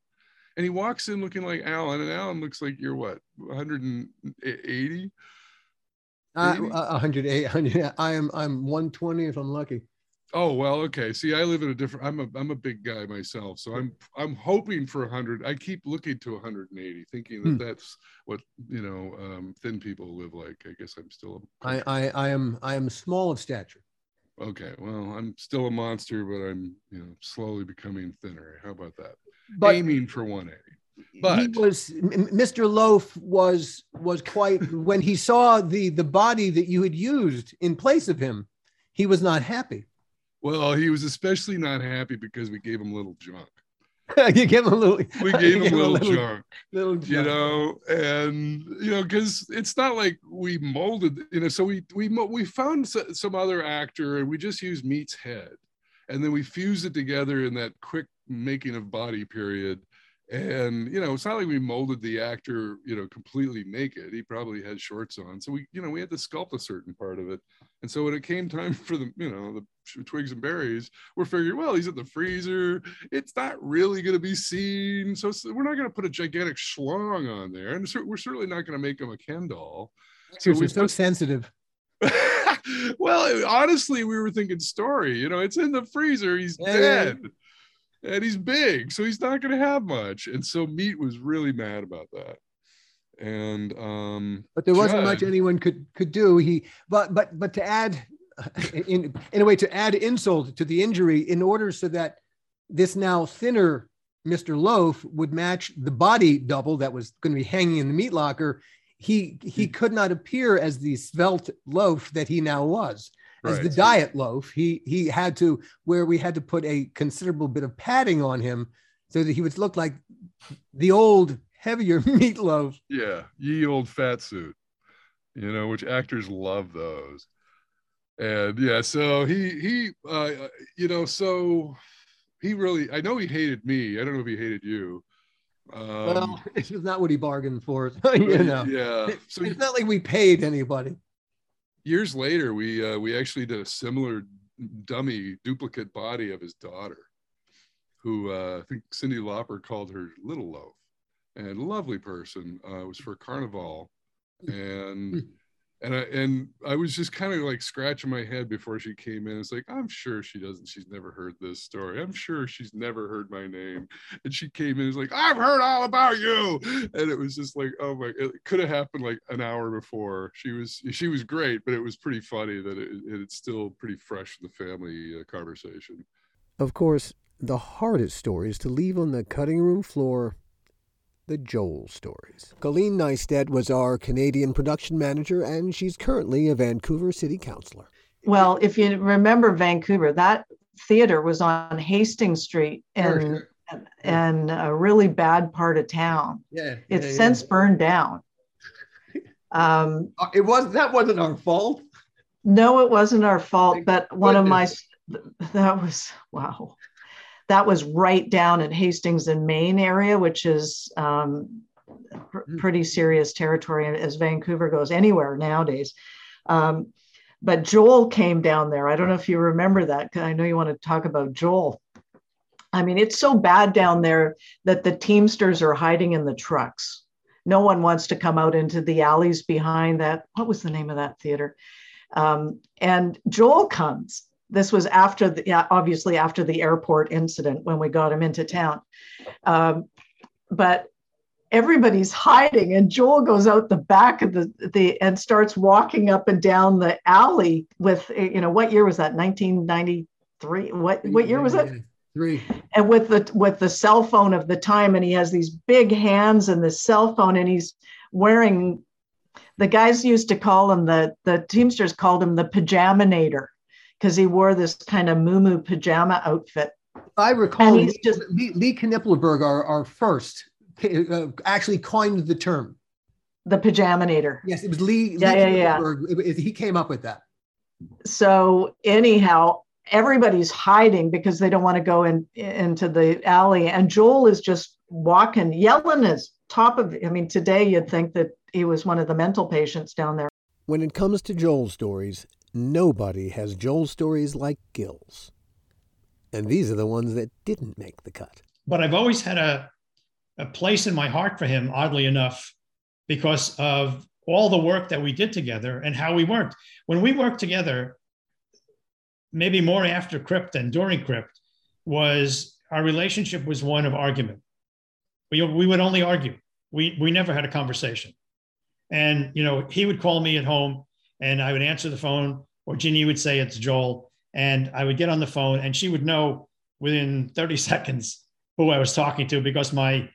And he walks in looking like Alan, and Alan looks like you're what 180. Uh, Maybe. uh, 108, 100, I am I'm 120 if I'm lucky. Oh well, okay. See, I live in a different. I'm a I'm a big guy myself, so I'm I'm hoping for 100. I keep looking to 180, thinking that Hmm. that's what you know um, thin people live like. I guess I'm still a, I, I I am I am small of stature. okay. Well, I'm still a monster, but I'm you know slowly becoming thinner. How about that? But Aiming for 180. but- he was Mr. Loaf was was quite when he saw the the body that you had used in place of him, he was not happy. Well, he was especially not happy because we gave him little junk. [laughs] you give him a little. We gave him a little junk. Little you know and you know because it's not like we molded you know so we we we found some other actor and we just used meat's head and then we fused it together in that quick making of body period and you know it's not like we molded the actor you know completely naked he probably had shorts on so we you know we had to sculpt a certain part of it and so when it came time [laughs] for the you know the twigs and berries we're figuring well he's in the freezer it's not really going to be seen. So we're not going to put a gigantic schlong on there, and we're certainly not going to make him a Ken doll. You're so sensitive. [laughs] well, honestly, we were thinking story. You know, it's in the freezer. He's dead, and he's big, so he's not going to have much. And so Meat was really mad about that. And um, but there wasn't much anyone could could do. He but but but to add in in a way to add insult to the injury in order so that this now thinner Mr. Loaf would match the body double that was going to be hanging in the meat locker. He he Hmm. could not appear as the svelte loaf that he now was. As the diet loaf, he he had to where we had to put a considerable bit of padding on him so that he would look like the old heavier [laughs] meatloaf. Yeah, ye old fat suit, you know, which actors love those. And yeah, so he he uh you know, so he really I know he hated me. I don't know if he hated you. Um well, is not what he bargained for. [laughs] you know, yeah. So it's not like we paid anybody. years later we uh we actually did a similar dummy duplicate body of his daughter who uh I think Cyndi Lauper called her Little Loaf and lovely person uh it was for carnival [laughs] and and I and I was just kind of like scratching my head before she came in. It's like I'm sure she doesn't. She's never heard this story. I'm sure she's never heard my name. And she came in. It's like I've heard all about you. And it was just like oh my. It could have happened like an hour before. She was she was great, but it was pretty funny that it, it's still pretty fresh in the family uh, conversation. Of course, the hardest stories to leave on the cutting room floor the Joel stories. Colleen Neistat was our Canadian production manager, and she's currently a Vancouver City Councilor. Well, if you remember Vancouver, that theater was on Hastings Street in, in a really bad part of town. Yeah, It's since burned down. [laughs] Um, Uh, it was that wasn't our fault. no, it wasn't our fault, Thank but one of my, that was, wow. That was right down in Hastings and Main area, which is um, pr- Mm. pretty serious territory as Vancouver goes anywhere nowadays. Um, but Joel came down there. I don't know if you remember that. I know you want to talk about Joel. I mean, it's so bad down there that the Teamsters are hiding in the trucks. No one wants to come out into the alleys behind that. What was the name of that theater? Um, and Joel comes. This was after the, yeah, obviously after the airport incident when we got him into town. Um, but everybody's hiding and Joel goes out the back of the, the and starts walking up and down the alley with you know what year was that 1993 what what year was it Three. and with the with the cell phone of the time and he has these big hands and the cell phone and he's wearing the guys used to call him the the teamsters called him the pajamanator because he wore this kind of moo pajama outfit I recall And he's Lee, just- Lee, Lee Knippelberg, our, our first, uh, actually coined the term. the pajamanator Yes, it was Lee. Yeah, Lee yeah, yeah. Knippelberg. It- it- he came up with that. so anyhow everybody's hiding because they don't want to go in into the alley and joel is just walking yelling his top of i mean today you'd think that he was one of the mental patients down there When it comes to Joel stories, nobody has Joel stories like Gil's. And these are the ones that didn't make the cut. but I've always had a, a place in my heart for him, oddly enough, because of all the work that we did together and how we worked. When we worked together, maybe more after Crypt than during Crypt, was our relationship was one of argument. We, we would only argue. We, we never had a conversation. And, you know, he would call me at home and I would answer the phone or Ginny would say it's Joel. And I would get on the phone and she would know within 30 [laughs] seconds who I was talking to because my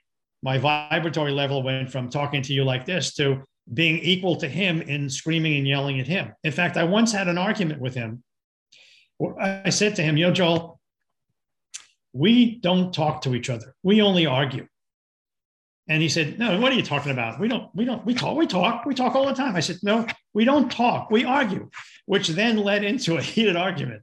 my vibratory level went from talking to you like this to being equal to him in screaming and yelling at him. In fact, I once had an argument with him. I said to him, "You know, Joel, we don't talk to each other. We only argue." And he said, "No, what are you talking about? We don't. We don't. We talk. We talk. We talk all the time." I said, "No, we don't talk. We argue," which then led into a heated argument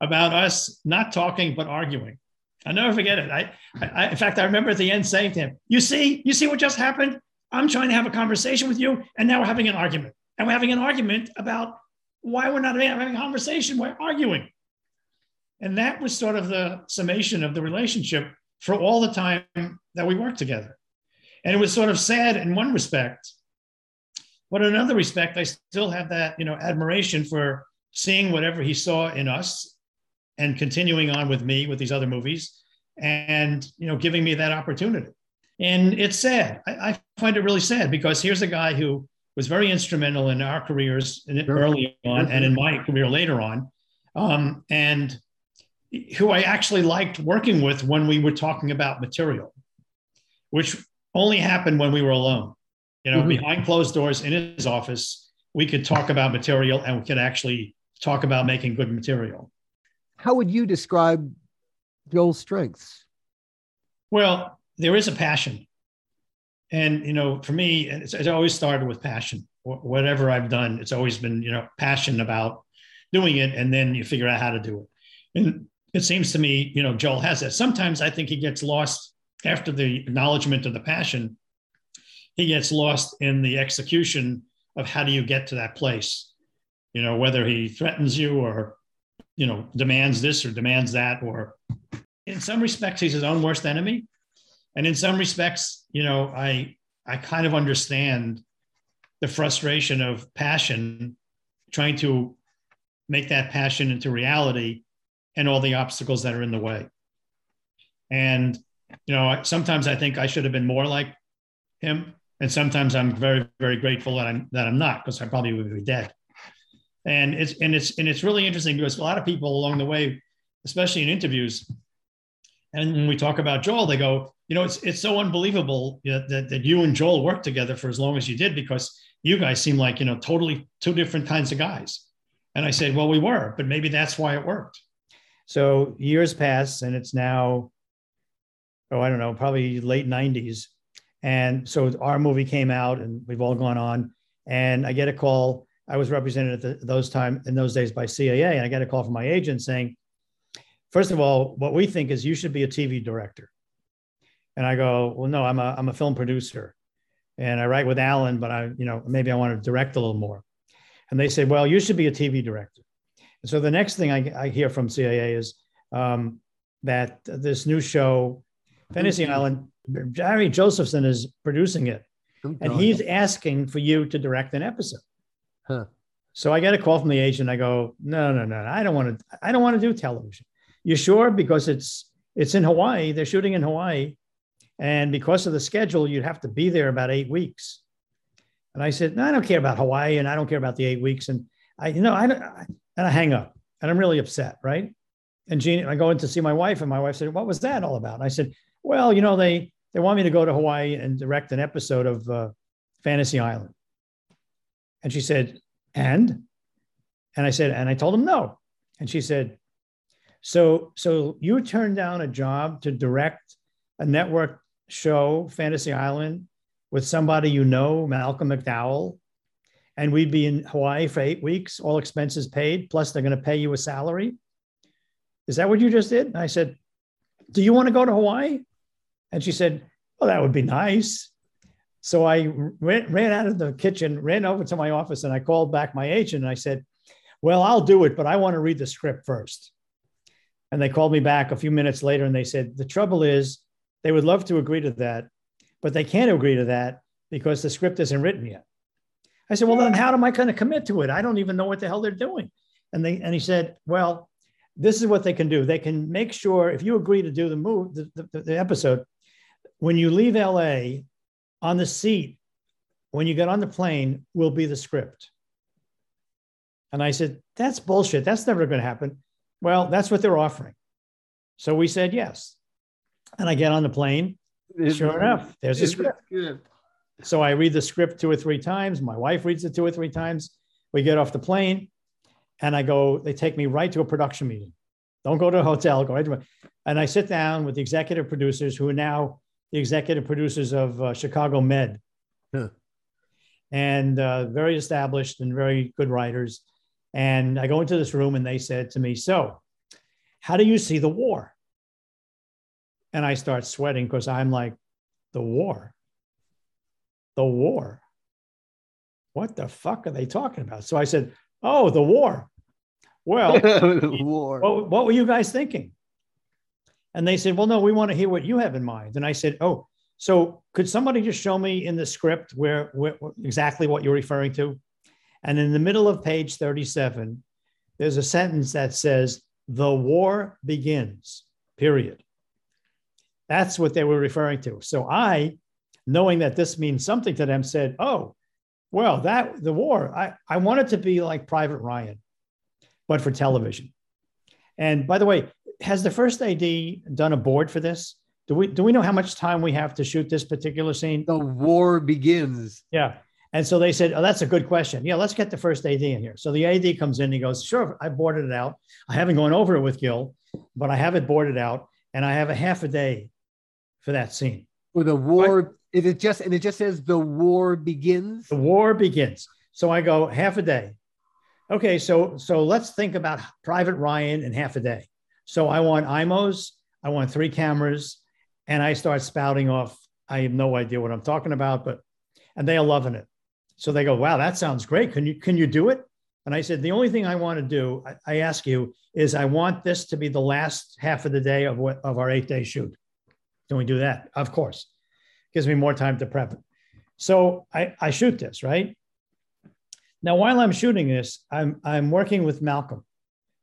about us not talking but arguing. I'll never forget it. I, I, in fact, I remember at the end saying to him, "You see, you see what just happened? I'm trying to have a conversation with you, and now we're having an argument, and we're having an argument about why we're not having a conversation. We're arguing." And that was sort of the summation of the relationship for all the time that we worked together. And it was sort of sad in one respect, but in another respect, I still have that, you know, admiration for seeing whatever he saw in us and continuing on with me with these other movies and, you know, giving me that opportunity. And it's sad. I, I find it really sad because here's a guy who was very instrumental in our careers in- early on and in my career later on. Um, and who I actually liked working with when we were talking about material, which only happened when we were alone. You know, Mhm. behind closed doors in his office, we could talk about material and we could actually talk about making good material. How would you describe Joel's strengths? Well, there is a passion. And, you know, for me, it's, it's always started with passion. Wh- Whatever I've done, it's always been, you know, passion about doing it. And then you figure out how to do it. And it seems to me, you know, Joel has that. Sometimes I think he gets lost after the acknowledgement of the passion. He gets lost in the execution of how do you get to that place, you know, whether he threatens you or, you know, demands this or demands that, or in some respects, he's his own worst enemy. And in some respects, you know, I I kind of understand the frustration of passion, trying to make that passion into reality and all the obstacles that are in the way. And, you know, sometimes I think I should have been more like him. And sometimes I'm very, very grateful that I'm that I'm not, because I probably would be dead. And it's and it's and it's really interesting because a lot of people along the way, especially in interviews, and when we talk about Joel, they go, you know, it's it's so unbelievable that, that you and Joel worked together for as long as you did because you guys seem like, you know, totally two different kinds of guys. And I said, well, we were, but maybe that's why it worked. So years pass and it's now, oh, I don't know, probably late 90s. And so our movie came out and we've all gone on. And I get a call. I was represented at the, those time in those days by CAA. And I get a call from my agent saying, first of all, what we think is you should be a TV director. And I go, well, no, I'm a, I'm a film producer and I write with Alan, but I, you know, maybe I want to direct a little more. And they say, well, you should be a TV director. And so the next thing I, I hear from CAA is, um, that this new show, Fantasy Island, Jerry Josephson is producing it, and he's asking for you to direct an episode. Huh. So I get a call from the agent. I go, no, no, no, no, I don't want to. I don't want to do television. You sure? Because it's it's in Hawaii. They're shooting in Hawaii, and because of the schedule, you'd have to be there about eight weeks. And I said, no, I don't care about Hawaii, and I don't care about the eight weeks. And I, you know, I don't. And I hang up, and I'm really upset, right? And Jean, I go in to see my wife, and my wife said, "What was that all about?" And I said, "Well, you know, they they want me to go to Hawaii and direct an episode of uh, Fantasy Island." And she said, "And?" And I said, "And I told him no." And she said, "So, so you turned down a job to direct a network show, Fantasy Island, with somebody you know, Malcolm McDowell, and we'd be in Hawaii for eight weeks, all expenses paid, plus they're going to pay you a salary." Is that what you just did? And I said, Do you want to go to Hawaii? And she said, Well, that would be nice. So I ran, ran out of the kitchen, ran over to my office, and I called back my agent and I said, Well, I'll do it, but I want to read the script first. And they called me back a few minutes later and they said, The trouble is, they would love to agree to that, but they can't agree to that because the script isn't written yet. I said, Well, then how am I going to commit to it? I don't even know what the hell they're doing. And they and he said, Well, this is what they can do. They can make sure if you agree to do the move, the, the, the episode, when you leave LA on the seat, when you get on the plane, will be the script. And I said, That's bullshit. That's never going to happen. Well, that's what they're offering. So we said yes. And I get on the plane. Sure enough, there's a script. good. So I read the script two or three times. My wife reads it two or three times. We get off the plane and I go, they take me right to a production meeting. Don't go to a hotel, go right to and I sit down with the executive producers who are now the executive producers of uh, Chicago Med. Huh. And uh, very established and very good writers. And I go into this room and they said to me, So, how do you see the war? And I start sweating because I'm like, The war? The war? What the fuck are they talking about? So I said, Oh, the war. Well, [laughs] War. what, what were you guys thinking? And they said, Well, no, we want to hear what you have in mind. And I said, Oh, so could somebody just show me in the script where, where exactly what you're referring to? And in the middle of page 37, there's a sentence that says, The war begins, period. That's what they were referring to. So I, knowing that this means something to them, said, Oh, well, that the war, I, I want it to be like Private Ryan, but for television. And by the way, has the first AD done a board for this? Do we do we know how much time we have to shoot this particular scene? The war begins. Yeah. And so they said, Oh, that's a good question. Yeah, let's get the first AD in here. So the AD comes in, and he goes, Sure, I boarded it out. I haven't gone over it with Gil, but I have it boarded out, and I have a half a day for that scene. For the war. It just and it just says the war begins? The war begins. So I go half a day. Okay, so so let's think about Private Ryan in half a day. So I want Eyemos, I want three cameras, and I start spouting off. I have no idea what I'm talking about, but and they are loving it. So they go, "Wow, that sounds great. Can you can you do it?" And I said, "The only thing I want to do, I, I ask you, is I want this to be the last half of the day of what of our eight day shoot. Can we do that? Of course. Gives me more time to prep it. So I, I shoot this, right? Now, while I'm shooting this, I'm, I'm working with Malcolm.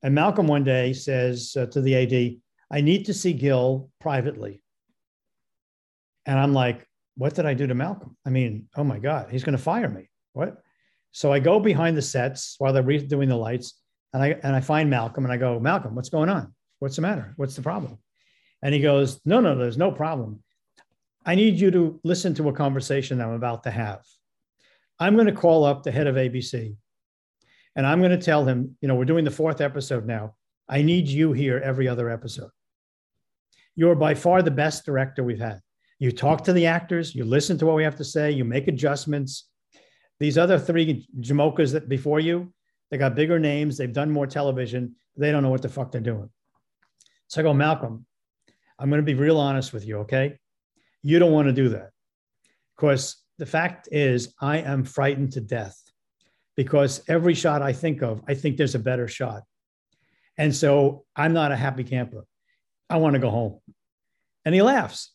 And Malcolm one day says uh, to the AD, I need to see Gil privately. And I'm like, what did I do to Malcolm? I mean, oh my God, he's going to fire me. What? So I go behind the sets while they're redoing the lights and I, and I find Malcolm and I go, Malcolm, what's going on? What's the matter? What's the problem? And he goes, no, no, there's no problem. I need you to listen to a conversation I'm about to have. I'm going to call up the head of ABC and I'm going to tell him, you know, we're doing the fourth episode now. I need you here every other episode. You're by far the best director we've had. You talk to the actors, you listen to what we have to say, you make adjustments. These other three Jamokas that before you, they got bigger names, they've done more television, they don't know what the fuck they're doing. So I go, Malcolm, I'm going to be real honest with you, okay? You don't want to do that. Because the fact is, I am frightened to death because every shot I think of, I think there's a better shot. And so I'm not a happy camper. I want to go home. And he laughs.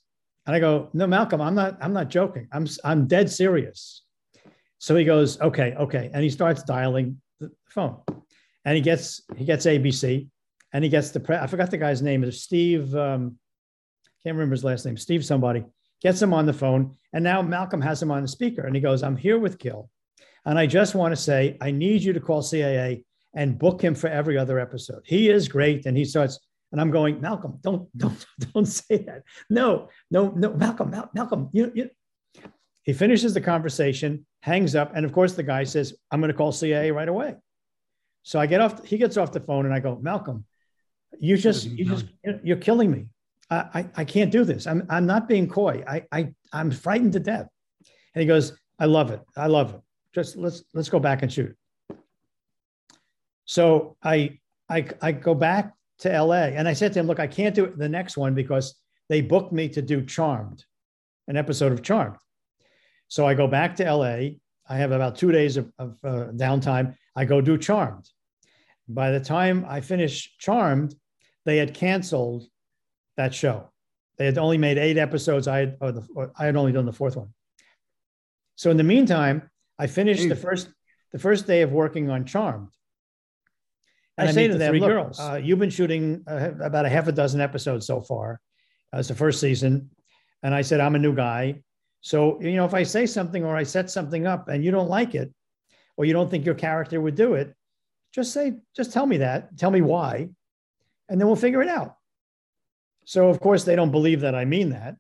And I go, no, Malcolm, I'm not, I'm not joking. I'm, I'm dead serious. So he goes, okay, okay. And he starts dialing the phone and he gets, he gets ABC and he gets the, pre- I forgot the guy's name is Steve. Um, can't remember his last name, Steve somebody gets him on the phone. And now Malcolm has him on the speaker and he goes, I'm here with Gil. And I just want to say, I need you to call CAA and book him for every other episode. He is great. And he starts, and I'm going, Malcolm, don't, don't, [laughs] don't say that. No, no, no, Malcolm, Mal- Malcolm, you, you. He finishes the conversation, hangs up, and of course the guy says, I'm going to call CAA right away. So I get off, he gets off the phone and I go, Malcolm, you just, you just, you're killing me. I, I, can't do this. I'm, I'm not being coy. I, I, I'm frightened to death. And he goes, I love it. I love it. Just let's, let's go back and shoot. So I, I, I go back to LA and I said to him, look, I can't do the next one because they booked me to do Charmed, an episode of Charmed. So I go back to LA. I have about two days of, of uh, downtime. I go do Charmed. By the time I finish Charmed, they had canceled that show. They had only made eight episodes. I had, or the, or I had only done the fourth one. So in the meantime, I finished the first the first day of working on Charmed. And I, say to the them, Look, girls. Uh, you've been shooting uh, about a half a dozen episodes so far. Uh, it's the first season, and I said I'm a new guy. So you know, if I say something or I set something up and you don't like it, or you don't think your character would do it, just say, just tell me that. Tell me why, and then we'll figure it out. So, of course, they don't believe that I mean that.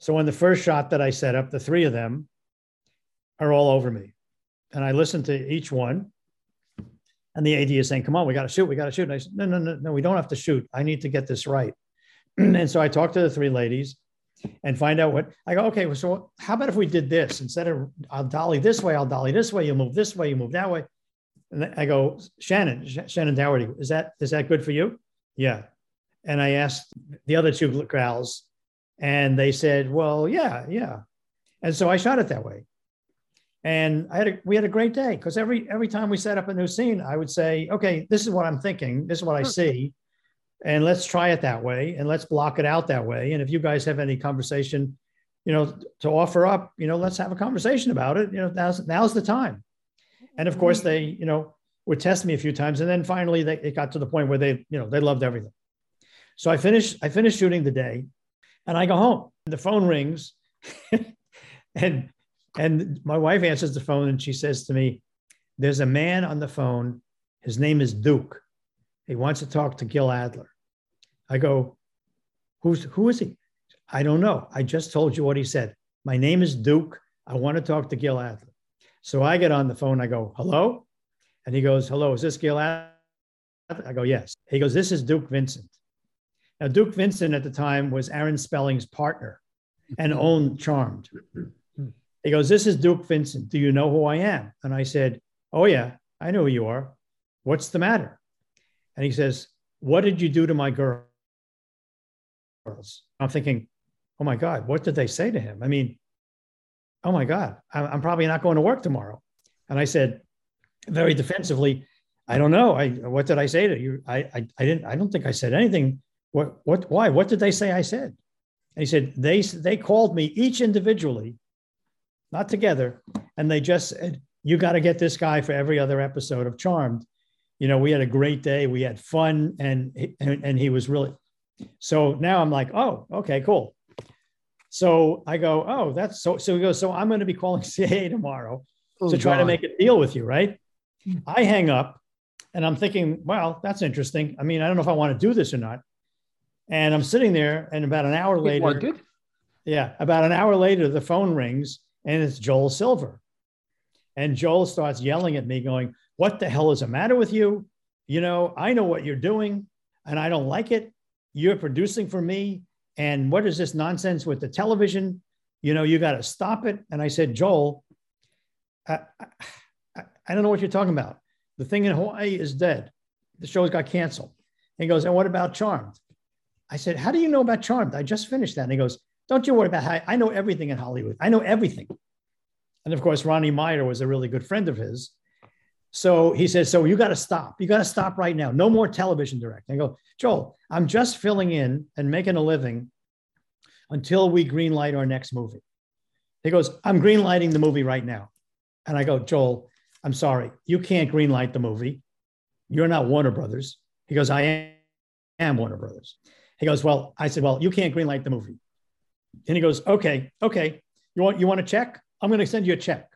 So, in the first shot that I set up, the three of them are all over me. And I listen to each one. And the AD is saying, Come on, we got to shoot. We got to shoot. And I said, No, no, no, no, we don't have to shoot. I need to get this right. [clears throat] and so I talked to the three ladies and find out what I go, okay, so how about if we did this instead of I'll dolly this way, I'll dolly this way, you move this way, you move that way. And I go, Shannen, Shannen Doherty, is that is that good for you? Yeah and I asked the other two gals, and they said, "Well, yeah, yeah." And so I shot it that way, and I had a, we had a great day because every every time we set up a new scene, I would say, "Okay, this is what I'm thinking. This is what I hmm. see." And let's try it that way, and let's block it out that way. And if you guys have any conversation, you know, to offer up, you know, let's have a conversation about it. You know, now's now's the time. And of course, mm-hmm. they, you know, would test me a few times, and then finally, they, it got to the point where they, you know, they loved everything. So I finish, I finish shooting the day and I go home. The phone rings [laughs] and and my wife answers the phone and she says to me, There's a man on the phone. His name is Duke. He wants to talk to Gil Adler. I go, Who's who is he? I don't know. I just told you what he said. My name is Duke. I want to talk to Gil Adler. So I get on the phone. I go, Hello? And he goes, Hello, is this Gil Adler? I go, Yes. He goes, This is Duke Vincent. Now, Duke Vincent at the time was Aaron Spelling's partner and mm-hmm. owned Charmed. He goes, This is Duke Vincent. Do you know who I am? And I said, Oh, yeah, I know who you are. What's the matter? And he says, What did you do to my girls? I'm thinking, Oh my God, what did they say to him? I mean, oh my God, I'm probably not going to work tomorrow. And I said, very defensively, I don't know. I what did I say to you? I I, I didn't. I don't think I said anything what, what, why? What did they say I said? And he said, they, they called me each individually, not together. And they just said, you got to get this guy for every other episode of Charmed. You know, we had a great day. We had fun. And, and, and he was really, so now I'm like, oh, okay, cool. So I go, oh, that's so, so he goes, so I'm going to be calling [laughs] CAA tomorrow oh, to try God. to make a deal with you. Right. I hang up and I'm thinking, well, that's interesting. I mean, I don't know if I want to do this or not. And I'm sitting there, and about an hour later, wanted. yeah, about an hour later, the phone rings, and it's Joel Silver. And Joel starts yelling at me, going, What the hell is the matter with you? You know, I know what you're doing, and I don't like it. You're producing for me. And what is this nonsense with the television? You know, you got to stop it. And I said, Joel, I, I, I don't know what you're talking about. The thing in Hawaii is dead. The show's got canceled. And he goes, And what about Charmed? I said, How do you know about Charmed? I just finished that. And he goes, Don't you worry about how I know everything in Hollywood. I know everything. And of course, Ronnie Meyer was a really good friend of his. So he says, So you got to stop. You got to stop right now. No more television directing. I go, Joel, I'm just filling in and making a living until we greenlight our next movie. He goes, I'm greenlighting the movie right now. And I go, Joel, I'm sorry, you can't greenlight the movie. You're not Warner Brothers. He goes, I am Warner Brothers. He goes, Well, I said, Well, you can't greenlight the movie. And he goes, Okay, okay. You want you want a check? I'm going to send you a check.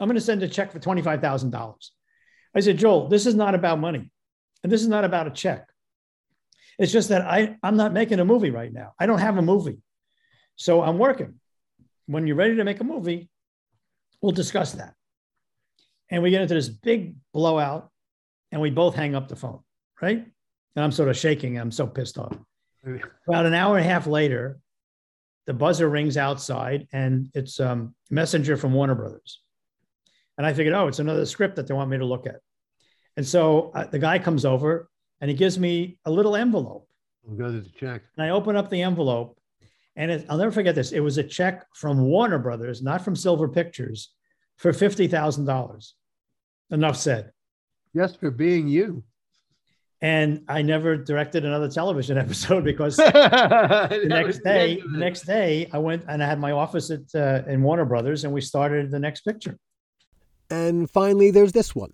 I'm going to send a check for $25,000. I said, Joel, this is not about money. And this is not about a check. It's just that I, I'm not making a movie right now. I don't have a movie. So I'm working. When you're ready to make a movie, we'll discuss that. And we get into this big blowout and we both hang up the phone, right? And I'm sort of shaking. I'm so pissed off. About an hour and a half later, the buzzer rings outside and it's um, a messenger from Warner Brothers. And I figured, oh, it's another script that they want me to look at. And so uh, the guy comes over and he gives me a little envelope. We'll go to the check. And I open up the envelope and it, I'll never forget this. It was a check from Warner Brothers, not from Silver Pictures, for $50,000. Enough said. Just for being you. And I never directed another television [laughs] episode because [laughs] the next day, the next day, I went and I had my office at uh, in Warner Brothers, and we started the next picture. And finally, there's this one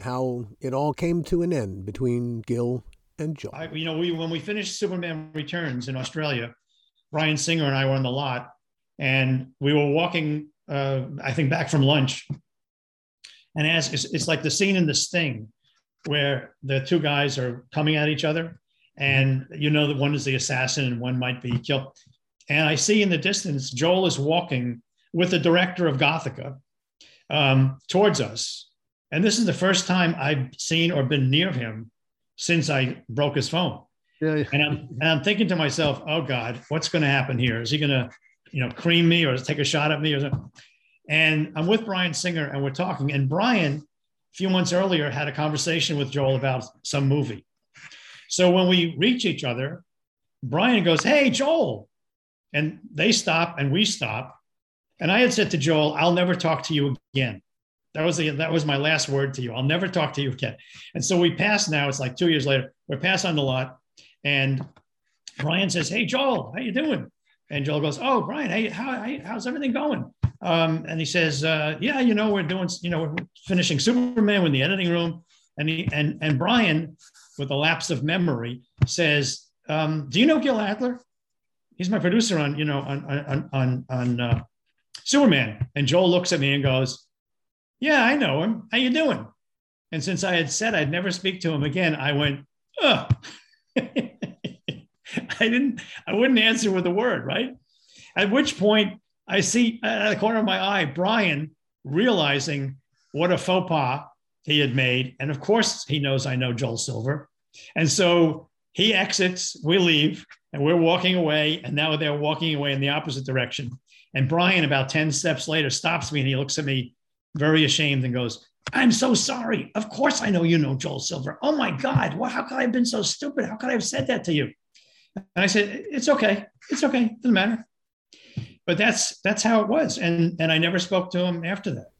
how it all came to an end between Gil and Joel. I, you know, we when we finished Superman Returns in Australia, Bryan Singer and I were on the lot, and we were walking. Uh, I think back from lunch, and as it's, it's like the scene in The Sting, where the two guys are coming at each other, and you know that one is the assassin and one might be killed. And I see in the distance Joel is walking with the director of Gothika um, towards us, and this is the first time I've seen or been near him since I broke his phone. Yeah, yeah. And I'm and I'm thinking to myself, oh God, what's going to happen here? Is he going to, you know, cream me or take a shot at me or something? And I'm with Bryan Singer and we're talking. And Bryan, a few months earlier, had a conversation with Joel about some movie. So when we reach each other, Bryan goes, Hey, Joel. And they stop and we stop. And I had said to Joel, I'll never talk to you again. That was the, that was my last word to you. I'll never talk to you again. And so we pass now. It's like two years later. We pass on the lot, and Bryan says, "Hey Joel, how you doing?" And Joel goes, "Oh, Bryan, hey, how, how how's everything going?" Um, and he says, uh, "Yeah, you know, we're doing, you know, we're finishing Superman in the editing room." And he and and Bryan, with a lapse of memory, says, um, "Do you know Gil Adler? He's my producer on, you know, on on on on uh, Superman." And Joel looks at me and goes, "Yeah, I know him. How you doing?" And since I had said I'd never speak to him again, I went, "Oh." [laughs] [laughs] I didn't, I wouldn't answer with a word, right? At which point I see at the corner of my eye, Bryan realizing what a faux pas he had made. And of course, he knows I know Joel Silver. And so he exits, we leave, and we're walking away. And now they're walking away in the opposite direction. And Bryan, about 10 steps later, stops me and he looks at me very ashamed and goes, I'm so sorry. Of course, I know you know Joel Silver. Oh my God. Well, how could I have been so stupid? How could I have said that to you? And I said, It's okay. It's okay. It Doesn't matter. But that's that's how it was. And and I never spoke to him after that.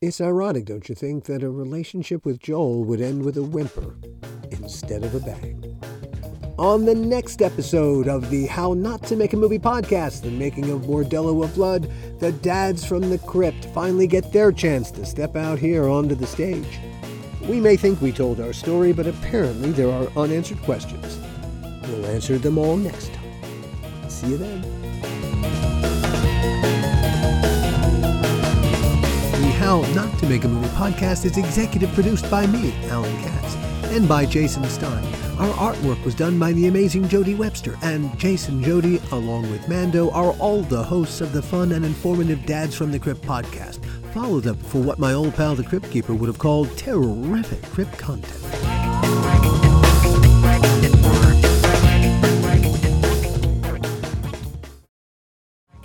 It's ironic, don't you think, that a relationship with Joel would end with a whimper instead of a bang. On the next episode of the How Not to Make a Movie podcast, the making of Bordello of Blood, the dads from the crypt finally get their chance to step out here onto the stage. We may think we told our story, but apparently there are unanswered questions. We'll answer them all next time. See you then. The How Not to Make a Movie podcast is executive produced by me, Alan Katz, and by Jason Stein. Our artwork was done by the amazing Jody Webster, and Jason Jody, along with Mando, are all the hosts of the fun and informative Dads from the Crypt podcast. Follow them for what my old pal the Crypt Keeper would have called terrific crypt content.